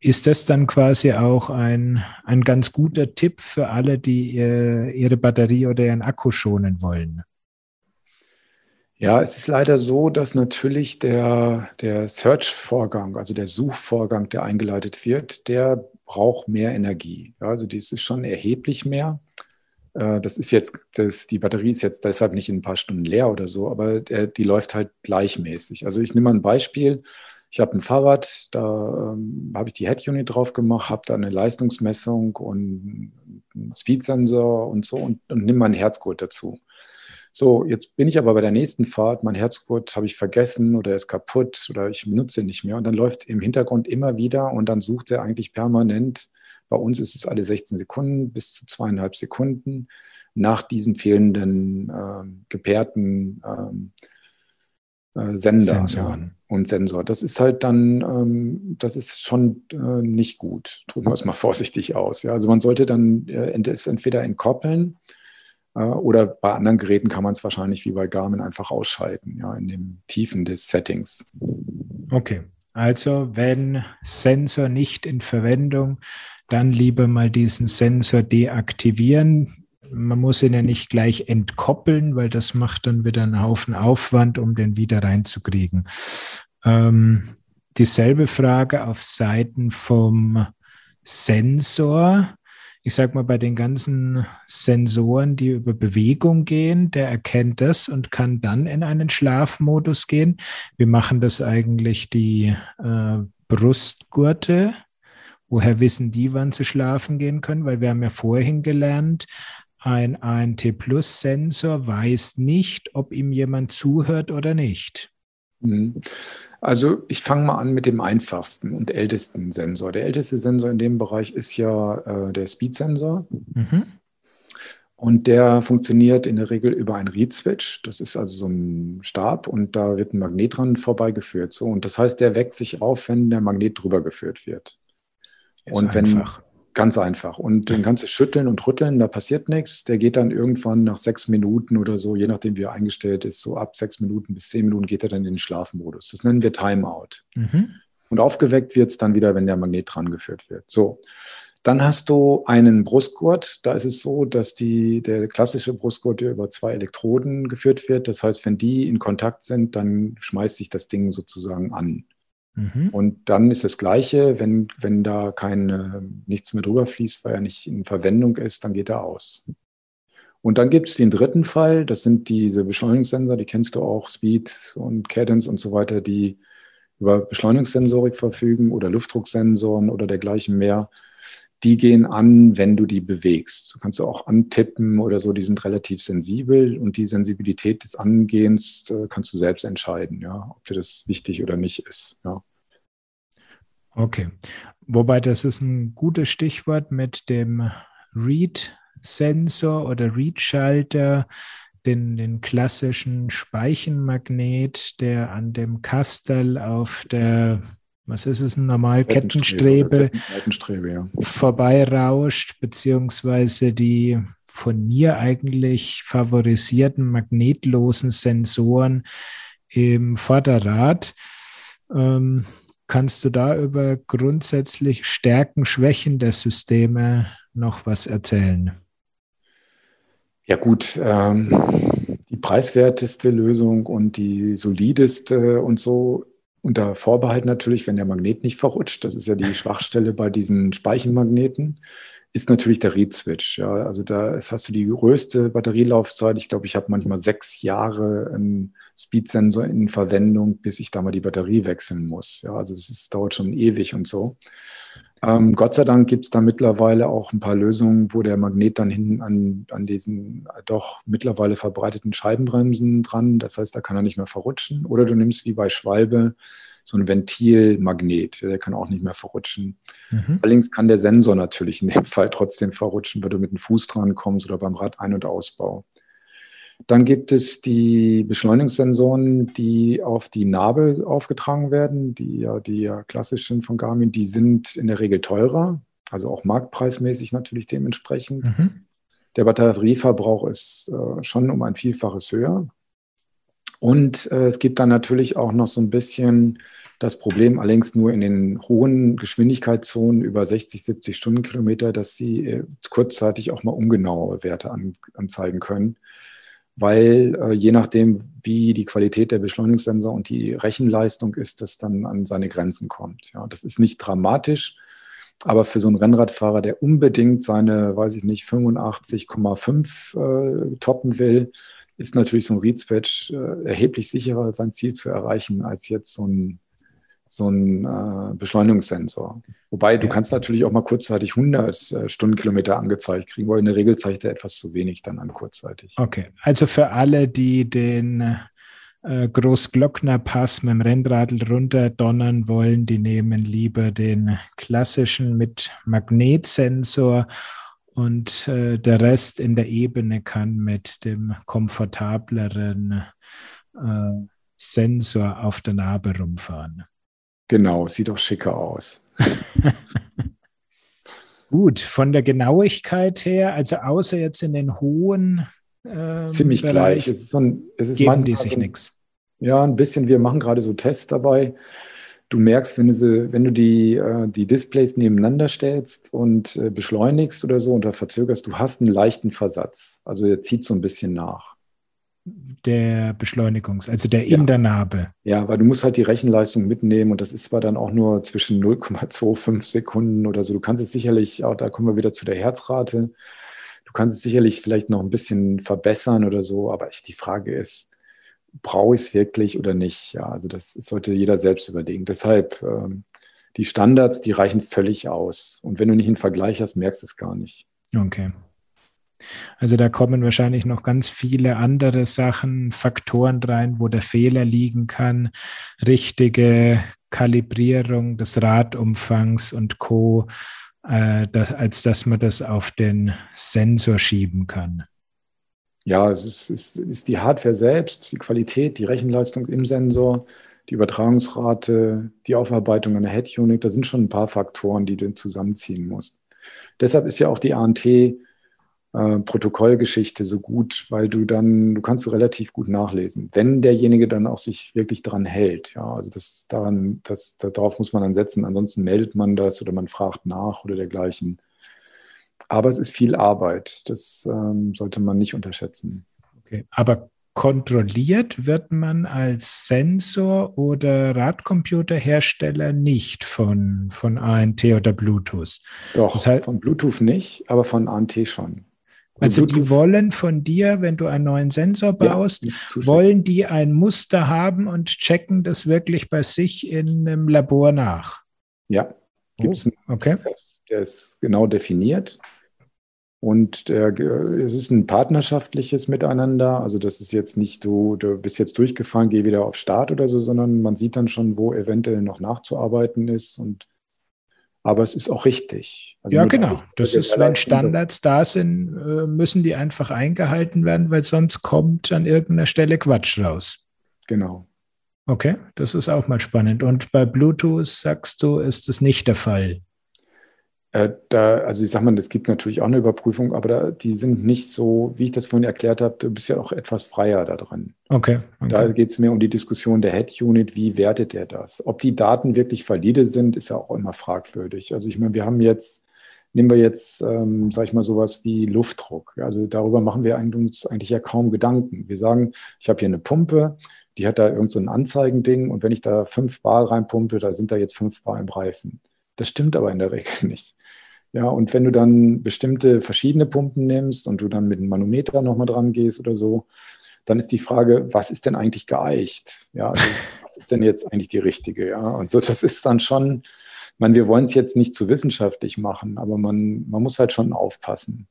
[SPEAKER 1] Ist das dann quasi auch ein, ein ganz guter Tipp für alle, die äh, ihre Batterie oder ihren Akku schonen wollen?
[SPEAKER 3] Ja, es ist leider so, dass natürlich der, der Search-Vorgang, also der Suchvorgang, der eingeleitet wird, der braucht mehr Energie. Ja, also dies ist schon erheblich mehr. Äh, das ist jetzt, das, die Batterie ist jetzt deshalb nicht in ein paar Stunden leer oder so, aber der, die läuft halt gleichmäßig. Also ich nehme mal ein Beispiel. Ich habe ein Fahrrad, da ähm, habe ich die Head-Unit drauf gemacht, habe da eine Leistungsmessung und einen Speedsensor und so und, und nehme meinen Herzgurt dazu. So, jetzt bin ich aber bei der nächsten Fahrt, mein Herzgurt habe ich vergessen oder ist kaputt oder ich benutze ihn nicht mehr. Und dann läuft im Hintergrund immer wieder und dann sucht er eigentlich permanent. Bei uns ist es alle 16 Sekunden bis zu zweieinhalb Sekunden nach diesem fehlenden äh, gepairten ähm, äh, Sender Sensoren. Und Sensor. Das ist halt dann, ähm, das ist schon äh, nicht gut. Drücken wir es mal vorsichtig aus. Ja? Also man sollte dann äh, es entweder entkoppeln oder bei anderen Geräten kann man es wahrscheinlich wie bei Garmin einfach ausschalten, ja, in den Tiefen des Settings.
[SPEAKER 1] Okay. Also wenn Sensor nicht in Verwendung, dann lieber mal diesen Sensor deaktivieren. Man muss ihn ja nicht gleich entkoppeln, weil das macht dann wieder einen Haufen Aufwand, um den wieder reinzukriegen. Ähm, dieselbe Frage auf Seiten vom Sensor ich sag mal, bei den ganzen Sensoren, die über Bewegung gehen, der erkennt das und kann dann in einen Schlafmodus gehen. Wir machen das eigentlich die äh, Brustgurte. Woher wissen die, wann sie schlafen gehen können? Weil wir haben ja vorhin gelernt, ein ANT-Plus-Sensor weiß nicht, ob ihm jemand zuhört oder nicht.
[SPEAKER 3] Mhm. Also ich fange mal an mit dem einfachsten und ältesten Sensor. Der älteste Sensor in dem Bereich ist ja äh, der Speed-Sensor. Mhm. Und der funktioniert in der Regel über einen Read-Switch. Das ist also so ein Stab und da wird ein Magnet dran vorbeigeführt. So. Und das heißt, der weckt sich auf, wenn der Magnet drüber geführt wird. Ist und wenn, einfach. Ganz einfach. Und den kannst du schütteln und rütteln, da passiert nichts. Der geht dann irgendwann nach sechs Minuten oder so, je nachdem wie er eingestellt ist, so ab sechs Minuten bis zehn Minuten geht er dann in den Schlafmodus. Das nennen wir Timeout. Mhm. Und aufgeweckt wird es dann wieder, wenn der Magnet dran geführt wird. So. Dann hast du einen Brustgurt. Da ist es so, dass die, der klassische Brustgurt über zwei Elektroden geführt wird. Das heißt, wenn die in Kontakt sind, dann schmeißt sich das Ding sozusagen an. Mhm. Und dann ist das Gleiche, wenn, wenn da kein, äh, nichts mehr drüber fließt, weil er nicht in Verwendung ist, dann geht er aus. Und dann gibt es den dritten Fall, das sind diese Beschleunigungssensor, die kennst du auch, Speed und Cadence und so weiter, die über Beschleunigungssensorik verfügen oder Luftdrucksensoren oder dergleichen mehr die gehen an, wenn du die bewegst. Du kannst auch antippen oder so, die sind relativ sensibel und die Sensibilität des Angehens äh, kannst du selbst entscheiden, ja, ob dir das wichtig oder nicht ist. Ja.
[SPEAKER 1] Okay. Wobei das ist ein gutes Stichwort mit dem Read-Sensor oder Read-Schalter, den, den klassischen Speichenmagnet, der an dem Kastel auf der was ist es, ein normal Kettenstrebe, Kettenstrebe ja. vorbeirauscht, beziehungsweise die von mir eigentlich favorisierten magnetlosen Sensoren im Vorderrad. Ähm, kannst du da über grundsätzlich Stärken, Schwächen der Systeme noch was erzählen?
[SPEAKER 3] Ja gut, ähm, die preiswerteste Lösung und die solideste und so unter Vorbehalt natürlich, wenn der Magnet nicht verrutscht, das ist ja die Schwachstelle bei diesen Speichenmagneten, ist natürlich der Read-Switch. Ja, also da hast du die größte Batterielaufzeit. Ich glaube, ich habe manchmal sechs Jahre einen Speed-Sensor in Verwendung, bis ich da mal die Batterie wechseln muss. Ja, also das dauert schon ewig und so. Ähm, Gott sei Dank gibt es da mittlerweile auch ein paar Lösungen, wo der Magnet dann hinten an, an diesen doch mittlerweile verbreiteten Scheibenbremsen dran, das heißt, da kann er nicht mehr verrutschen. Oder du nimmst wie bei Schwalbe so ein Ventilmagnet, der kann auch nicht mehr verrutschen. Mhm. Allerdings kann der Sensor natürlich in dem Fall trotzdem verrutschen, weil du mit dem Fuß dran kommst oder beim Rad Ein- und Ausbau. Dann gibt es die Beschleunigungssensoren, die auf die Nabel aufgetragen werden, die ja die ja klassischen von Garmin, die sind in der Regel teurer, also auch marktpreismäßig natürlich dementsprechend. Mhm. Der Batterieverbrauch ist äh, schon um ein Vielfaches höher. Und äh, es gibt dann natürlich auch noch so ein bisschen das Problem, allerdings nur in den hohen Geschwindigkeitszonen über 60, 70 Stundenkilometer, dass sie äh, kurzzeitig auch mal ungenaue Werte an, anzeigen können weil äh, je nachdem, wie die Qualität der Beschleunigungssensor und die Rechenleistung ist, das dann an seine Grenzen kommt. Ja, das ist nicht dramatisch, aber für so einen Rennradfahrer, der unbedingt seine, weiß ich nicht, 85,5 äh, toppen will, ist natürlich so ein Read-Switch äh, erheblich sicherer, sein Ziel zu erreichen, als jetzt so ein so ein äh, Beschleunigungssensor. Wobei du ja. kannst natürlich auch mal kurzzeitig 100 äh, Stundenkilometer angezeigt kriegen, weil in der Regel zeigt er etwas zu wenig dann an kurzzeitig.
[SPEAKER 1] Okay, also für alle, die den äh, Großglockner-Pass mit dem Rennradl runterdonnern wollen, die nehmen lieber den klassischen mit Magnetsensor und äh, der Rest in der Ebene kann mit dem komfortableren äh, Sensor auf der Narbe rumfahren.
[SPEAKER 3] Genau, sieht doch schicker aus.
[SPEAKER 1] Gut, von der Genauigkeit her, also außer jetzt in den hohen
[SPEAKER 3] ähm, Ziemlich Bereich, gleich. Es ist, ein, es ist
[SPEAKER 1] geben die sich nichts.
[SPEAKER 3] Ja, ein bisschen. Wir machen gerade so Tests dabei. Du merkst, wenn du, sie, wenn du die, äh, die Displays nebeneinander stellst und äh, beschleunigst oder so und da verzögerst, du hast einen leichten Versatz. Also der zieht so ein bisschen nach.
[SPEAKER 1] Der Beschleunigungs-, also der in der Narbe.
[SPEAKER 3] Ja, weil du musst halt die Rechenleistung mitnehmen und das ist zwar dann auch nur zwischen 0,25 Sekunden oder so. Du kannst es sicherlich, auch da kommen wir wieder zu der Herzrate, du kannst es sicherlich vielleicht noch ein bisschen verbessern oder so, aber ich, die Frage ist, brauche ich es wirklich oder nicht? Ja, also das sollte jeder selbst überlegen. Deshalb, ähm, die Standards, die reichen völlig aus. Und wenn du nicht einen Vergleich hast, merkst du es gar nicht.
[SPEAKER 1] Okay. Also da kommen wahrscheinlich noch ganz viele andere Sachen, Faktoren rein, wo der Fehler liegen kann. Richtige Kalibrierung des Radumfangs und Co., äh, das, als dass man das auf den Sensor schieben kann.
[SPEAKER 3] Ja, es ist, es ist die Hardware selbst, die Qualität, die Rechenleistung im Sensor, die Übertragungsrate, die Aufarbeitung einer Head-Unit. Da sind schon ein paar Faktoren, die du zusammenziehen musst. Deshalb ist ja auch die ANT äh, Protokollgeschichte so gut, weil du dann, du kannst relativ gut nachlesen, wenn derjenige dann auch sich wirklich daran hält. Ja, also das daran, das, darauf muss man dann setzen, ansonsten meldet man das oder man fragt nach oder dergleichen. Aber es ist viel Arbeit. Das ähm, sollte man nicht unterschätzen.
[SPEAKER 1] Okay. Aber kontrolliert wird man als Sensor oder Radcomputerhersteller nicht von, von ANT oder Bluetooth.
[SPEAKER 3] Doch, das heißt, von Bluetooth nicht, aber von ANT schon.
[SPEAKER 1] Also, also die wollen von dir, wenn du einen neuen Sensor baust, ja, wollen die ein Muster haben und checken das wirklich bei sich in einem Labor nach.
[SPEAKER 3] Ja, gibt es oh, okay. Prozess, der ist genau definiert. Und der, es ist ein partnerschaftliches Miteinander. Also das ist jetzt nicht so, du bist jetzt durchgefahren, geh wieder auf Start oder so, sondern man sieht dann schon, wo eventuell noch nachzuarbeiten ist. Und aber es ist auch richtig.
[SPEAKER 1] Also ja, genau. Das ist, wenn Standards da sind, äh, müssen die einfach eingehalten werden, weil sonst kommt an irgendeiner Stelle Quatsch raus.
[SPEAKER 3] Genau.
[SPEAKER 1] Okay, das ist auch mal spannend. Und bei Bluetooth sagst du, ist das nicht der Fall?
[SPEAKER 3] Äh, da, also ich sag mal, es gibt natürlich auch eine Überprüfung, aber da, die sind nicht so, wie ich das vorhin erklärt habe, du bist ja auch etwas freier da dran.
[SPEAKER 1] Okay. okay.
[SPEAKER 3] Da geht es mehr um die Diskussion der Head-Unit, wie wertet er das? Ob die Daten wirklich valide sind, ist ja auch immer fragwürdig. Also ich meine, wir haben jetzt, nehmen wir jetzt, ähm, sag ich mal, sowas wie Luftdruck. Also darüber machen wir uns eigentlich ja kaum Gedanken. Wir sagen, ich habe hier eine Pumpe, die hat da irgendein so ein Anzeigending und wenn ich da fünf Bar reinpumpe, da sind da jetzt fünf Bar im Reifen. Das stimmt aber in der Regel nicht. Ja, und wenn du dann bestimmte verschiedene Pumpen nimmst und du dann mit dem Manometer nochmal dran gehst oder so, dann ist die Frage, was ist denn eigentlich geeicht? Ja, also, was ist denn jetzt eigentlich die richtige? Ja, und so, das ist dann schon, ich meine, wir wollen es jetzt nicht zu wissenschaftlich machen, aber man, man muss halt schon aufpassen.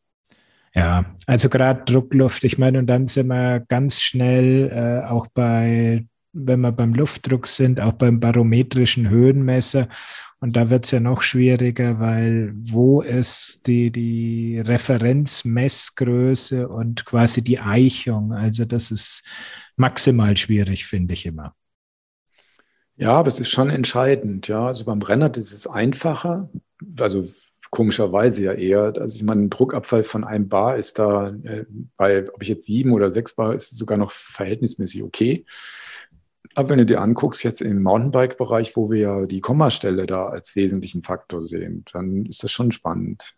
[SPEAKER 1] Ja, also gerade Druckluft, ich meine, und dann sind wir ganz schnell äh, auch bei wenn wir beim Luftdruck sind, auch beim barometrischen Höhenmesser. Und da wird es ja noch schwieriger, weil wo ist die, die Referenzmessgröße und quasi die Eichung? Also das ist maximal schwierig, finde ich immer.
[SPEAKER 3] Ja, aber es ist schon entscheidend. Ja, also beim Renner ist es einfacher. Also komischerweise ja eher. Also ich meine, ein Druckabfall von einem Bar ist da äh, bei, ob ich jetzt sieben oder sechs Bar, ist sogar noch verhältnismäßig okay. Aber wenn du dir anguckst, jetzt im Mountainbike-Bereich, wo wir ja die Kommastelle da als wesentlichen Faktor sehen, dann ist das schon spannend.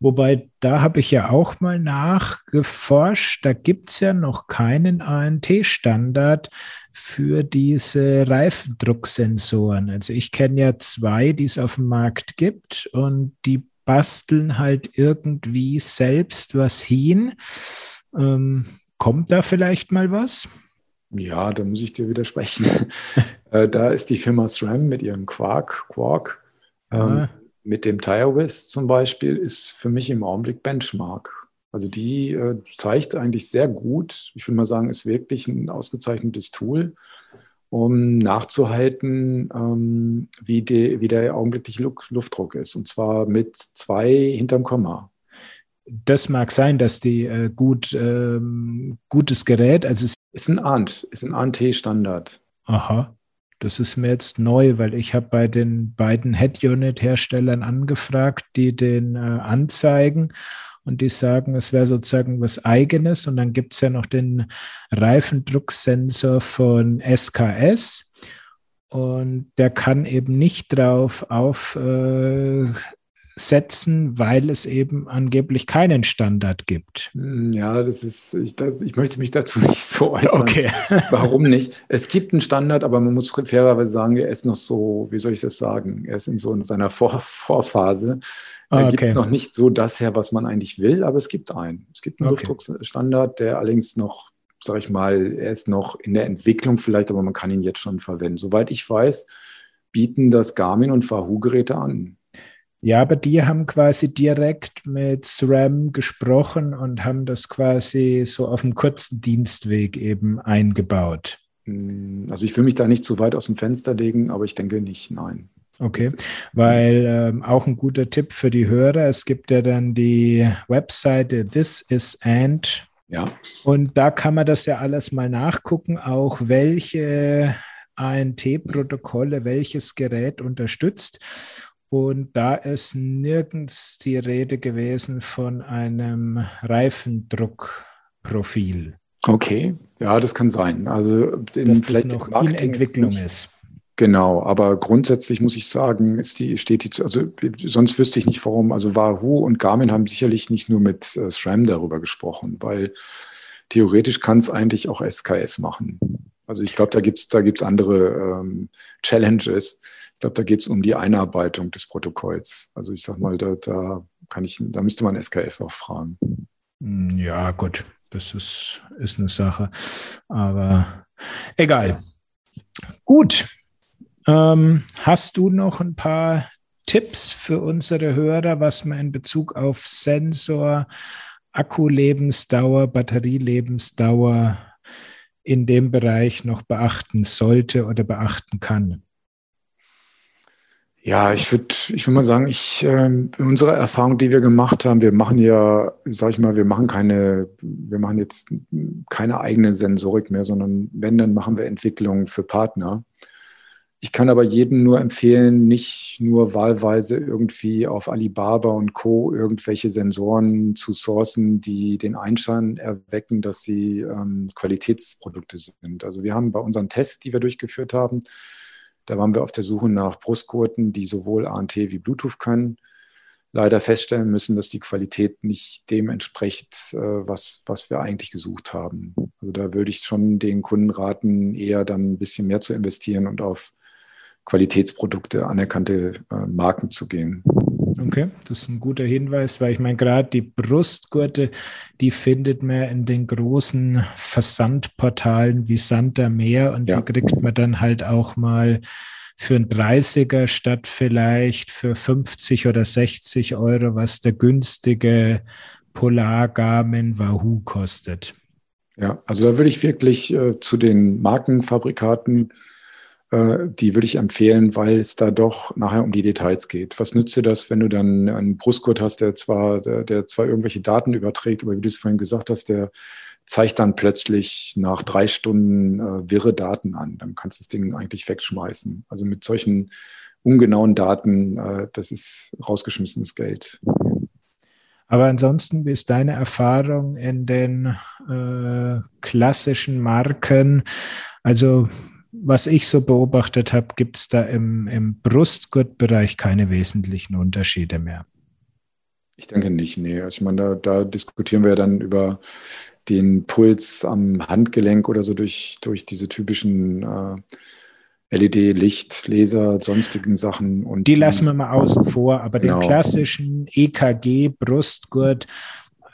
[SPEAKER 1] Wobei, da habe ich ja auch mal nachgeforscht. Da gibt es ja noch keinen ANT-Standard für diese Reifendrucksensoren. Also ich kenne ja zwei, die es auf dem Markt gibt und die basteln halt irgendwie selbst was hin. Ähm, kommt da vielleicht mal was?
[SPEAKER 3] Ja, da muss ich dir widersprechen. äh, da ist die Firma SRAM mit ihrem Quark, Quark, ähm, mit dem TireWiz zum Beispiel, ist für mich im Augenblick Benchmark. Also die äh, zeigt eigentlich sehr gut, ich würde mal sagen, ist wirklich ein ausgezeichnetes Tool, um nachzuhalten, ähm, wie, die, wie der augenblickliche Luftdruck ist. Und zwar mit zwei hinterm Komma.
[SPEAKER 1] Das mag sein, dass die äh, gut, ähm, gutes Gerät, also es
[SPEAKER 3] ist ein ANT, ist ein ANT-Standard.
[SPEAKER 1] Aha. Das ist mir jetzt neu, weil ich habe bei den beiden Head-Unit-Herstellern angefragt, die den äh, anzeigen und die sagen, es wäre sozusagen was eigenes. Und dann gibt es ja noch den Reifendrucksensor von SKS. Und der kann eben nicht drauf auf äh, setzen, weil es eben angeblich keinen Standard gibt.
[SPEAKER 3] Hm, ja, das ist, ich, das, ich möchte mich dazu nicht so äußern.
[SPEAKER 1] Okay.
[SPEAKER 3] Warum nicht? Es gibt einen Standard, aber man muss fairerweise sagen, er ist noch so, wie soll ich das sagen? Er ist in so in seiner Vor Vorphase. Er ah, okay. gibt noch nicht so das her, was man eigentlich will, aber es gibt einen. Es gibt einen okay. Luftdruckstandard, der allerdings noch, sage ich mal, er ist noch in der Entwicklung vielleicht, aber man kann ihn jetzt schon verwenden. Soweit ich weiß, bieten das Garmin und Wahoo-Geräte an.
[SPEAKER 1] Ja, aber die haben quasi direkt mit SRAM gesprochen und haben das quasi so auf einem kurzen Dienstweg eben eingebaut.
[SPEAKER 3] Hm, also ich will mich da nicht zu weit aus dem Fenster legen, aber ich denke nicht, nein.
[SPEAKER 1] Okay, weil ähm, auch ein guter Tipp für die Hörer, es gibt ja dann die Webseite This is And.
[SPEAKER 3] Ja.
[SPEAKER 1] Und da kann man das ja alles mal nachgucken, auch welche ANT-Protokolle welches Gerät unterstützt. Und da ist nirgends die Rede gewesen von einem Reifendruckprofil.
[SPEAKER 3] Okay, ja, das kann sein. Also
[SPEAKER 1] in, Dass vielleicht das noch in Entwicklung ist. ist.
[SPEAKER 3] Genau, aber grundsätzlich muss ich sagen, ist die, steht die, also sonst wüsste ich nicht, warum. Also Wahoo und Garmin haben sicherlich nicht nur mit äh, SRAM darüber gesprochen, weil theoretisch kann es eigentlich auch SKS machen. Also ich glaube, da gibt es da gibt's andere ähm, Challenges. Ich glaube, da geht es um die Einarbeitung des Protokolls. Also ich sage mal, da, da kann ich, da müsste man SKS auch fragen.
[SPEAKER 1] Hm, ja, gut, das ist, ist eine Sache. Aber egal. Gut. Ähm, hast du noch ein paar Tipps für unsere Hörer, was man in Bezug auf Sensor, Akkulebensdauer, Batterielebensdauer in dem Bereich noch beachten sollte oder beachten kann?
[SPEAKER 3] Ja, ich würde ich würd mal sagen, ich, in unserer Erfahrung, die wir gemacht haben, wir machen ja, sag ich mal, wir machen keine, wir machen jetzt keine eigene Sensorik mehr, sondern wenn, dann machen wir Entwicklungen für Partner. Ich kann aber jedem nur empfehlen, nicht nur wahlweise irgendwie auf Alibaba und Co. irgendwelche Sensoren zu sourcen, die den Einschein erwecken, dass sie ähm, Qualitätsprodukte sind. Also wir haben bei unseren Tests, die wir durchgeführt haben, da waren wir auf der Suche nach Brustgurten, die sowohl ANT wie Bluetooth können. Leider feststellen müssen, dass die Qualität nicht dem entspricht, äh, was, was wir eigentlich gesucht haben. Also da würde ich schon den Kunden raten, eher dann ein bisschen mehr zu investieren und auf Qualitätsprodukte, anerkannte äh, Marken zu gehen.
[SPEAKER 1] Okay, das ist ein guter Hinweis, weil ich meine, gerade die Brustgurte, die findet man in den großen Versandportalen wie Santa Meer und ja. die kriegt man dann halt auch mal für ein 30er statt vielleicht für 50 oder 60 Euro, was der günstige Polar Garmin Wahoo kostet.
[SPEAKER 3] Ja, also da würde ich wirklich äh, zu den Markenfabrikaten die würde ich empfehlen, weil es da doch nachher um die Details geht. Was nützt dir das, wenn du dann einen Brustgurt hast, der zwar, der, der zwar irgendwelche Daten überträgt, aber wie du es vorhin gesagt hast, der zeigt dann plötzlich nach drei Stunden äh, wirre Daten an. Dann kannst du das Ding eigentlich wegschmeißen. Also mit solchen ungenauen Daten, äh, das ist rausgeschmissenes Geld.
[SPEAKER 1] Aber ansonsten, wie ist deine Erfahrung in den äh, klassischen Marken? Also was ich so beobachtet habe, gibt es da im, im Brustgurtbereich keine wesentlichen Unterschiede mehr.
[SPEAKER 3] Ich denke nicht, nee. Also ich meine, da, da diskutieren wir dann über den Puls am Handgelenk oder so durch, durch diese typischen äh, LED-Licht, Laser, sonstigen Sachen.
[SPEAKER 1] Und die lassen wir mal außen vor, aber genau. den klassischen EKG-Brustgurt,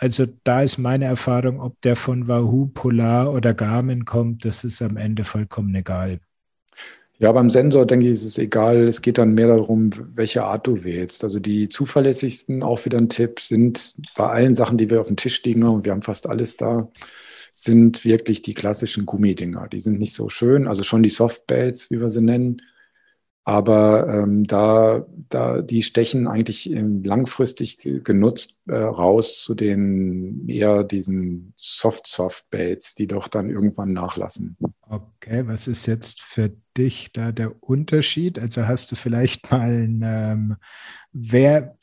[SPEAKER 1] also da ist meine Erfahrung, ob der von Wahoo, Polar oder Garmin kommt, das ist am Ende vollkommen egal.
[SPEAKER 3] Ja, beim Sensor denke ich, ist es egal. Es geht dann mehr darum, welche Art du wählst. Also die zuverlässigsten, auch wieder ein Tipp, sind bei allen Sachen, die wir auf dem Tisch liegen und wir haben fast alles da, sind wirklich die klassischen Gummidinger. Die sind nicht so schön, also schon die Softbells, wie wir sie nennen. Aber ähm, da, da die stechen eigentlich langfristig genutzt äh, raus zu den eher diesen Soft-Soft-Baits, die doch dann irgendwann nachlassen.
[SPEAKER 1] Okay, was ist jetzt für dich da der Unterschied? Also hast du vielleicht mal ein, ähm, wer,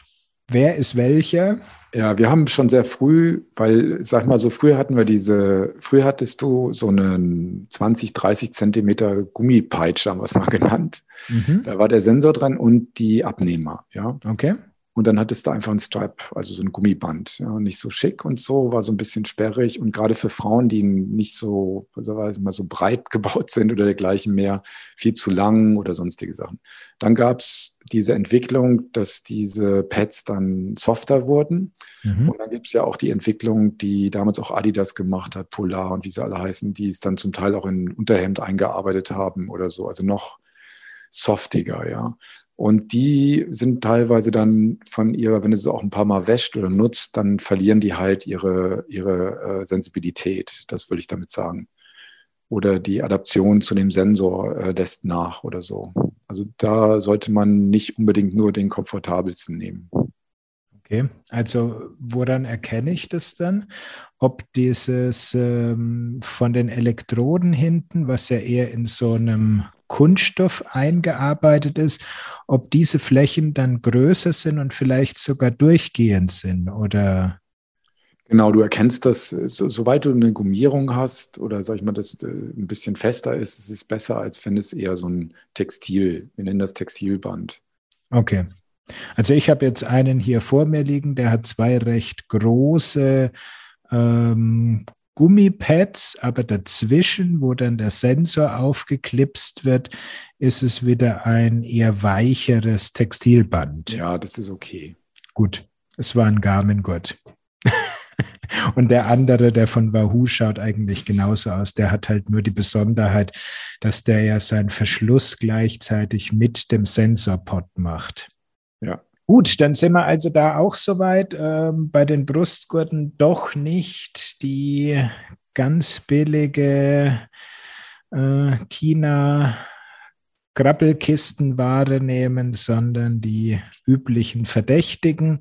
[SPEAKER 1] wer ist welcher?
[SPEAKER 3] Ja, wir haben schon sehr früh, weil, sag mal so, früher hatten wir diese, früher hattest du so einen 20, 30 Zentimeter Gummipeitsche, haben wir es mal genannt. Mhm. Da war der Sensor dran und die Abnehmer, ja.
[SPEAKER 1] Okay.
[SPEAKER 3] Und dann hattest du einfach ein Stripe, also so ein Gummiband. Ja, nicht so schick und so, war so ein bisschen sperrig. Und gerade für Frauen, die nicht so, was weiß ich mal, so breit gebaut sind oder dergleichen mehr, viel zu lang oder sonstige Sachen. Dann gab es diese Entwicklung, dass diese Pads dann softer wurden. Mhm. Und dann gibt es ja auch die Entwicklung, die damals auch Adidas gemacht hat, Polar und wie sie alle heißen, die es dann zum Teil auch in Unterhemd eingearbeitet haben oder so. Also noch softiger, ja. Und die sind teilweise dann von ihrer, wenn sie auch ein paar Mal wäscht oder nutzt, dann verlieren die halt ihre, ihre äh, Sensibilität. Das will ich damit sagen. Oder die Adaption zu dem Sensor äh, lässt nach oder so. Also da sollte man nicht unbedingt nur den komfortabelsten nehmen.
[SPEAKER 1] Okay, also woran erkenne ich das dann? Ob dieses ähm, von den Elektroden hinten, was ja eher in so einem Kunststoff eingearbeitet ist, ob diese Flächen dann größer sind und vielleicht sogar durchgehend sind oder
[SPEAKER 3] Genau, du erkennst das, so, sobald du eine Gummierung hast oder sag ich mal, das äh, ein bisschen fester ist, ist es besser, als wenn es eher so ein Textil, wir nennen das Textilband.
[SPEAKER 1] Okay. Also ich habe jetzt einen hier vor mir liegen, der hat zwei recht große ähm, Gummipads, aber dazwischen, wo dann der Sensor aufgeklipst wird, ist es wieder ein eher weicheres Textilband.
[SPEAKER 3] Ja, das ist okay.
[SPEAKER 1] Gut, es war ein Garmin-Gurt. Und der andere, der von Wahoo, schaut eigentlich genauso aus. Der hat halt nur die Besonderheit, dass der ja seinen Verschluss gleichzeitig mit dem Sensorpod macht. Gut, dann sind wir also da auch soweit. Ähm, bei den Brustgurten doch nicht die ganz billige äh, China. Grabbelkistenware nehmen, sondern die üblichen Verdächtigen.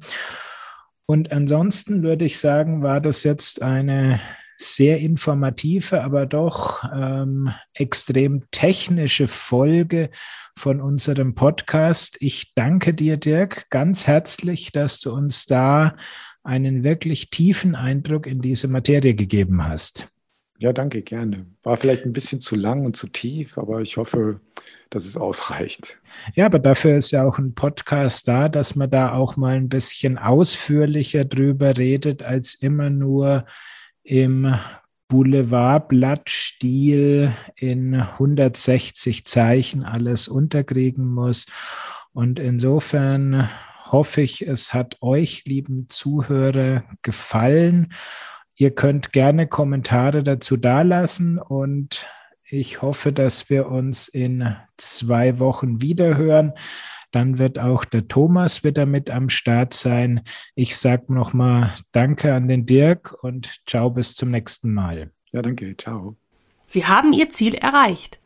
[SPEAKER 1] Und ansonsten würde ich sagen, war das jetzt eine sehr informative, aber doch ähm, extrem technische Folge von unserem Podcast. Ich danke dir, Dirk, ganz herzlich, dass du uns da einen wirklich tiefen Eindruck in diese Materie gegeben hast.
[SPEAKER 3] Ja, danke, gerne. War vielleicht ein bisschen zu lang und zu tief, aber ich hoffe, dass es ausreicht.
[SPEAKER 1] Ja, aber dafür ist ja auch ein Podcast da, dass man da auch mal ein bisschen ausführlicher drüber redet, als immer nur im Boulevardblattstil in 160 Zeichen alles unterkriegen muss. Und insofern hoffe ich, es hat euch, lieben Zuhörer, gefallen. Ihr könnt gerne Kommentare dazu dalassen und ich hoffe, dass wir uns in zwei Wochen wiederhören. Dann wird auch der Thomas wieder mit am Start sein. Ich sage nochmal Danke an den Dirk und ciao bis zum nächsten Mal.
[SPEAKER 3] Ja, danke. Ciao.
[SPEAKER 4] Sie haben Ihr Ziel erreicht.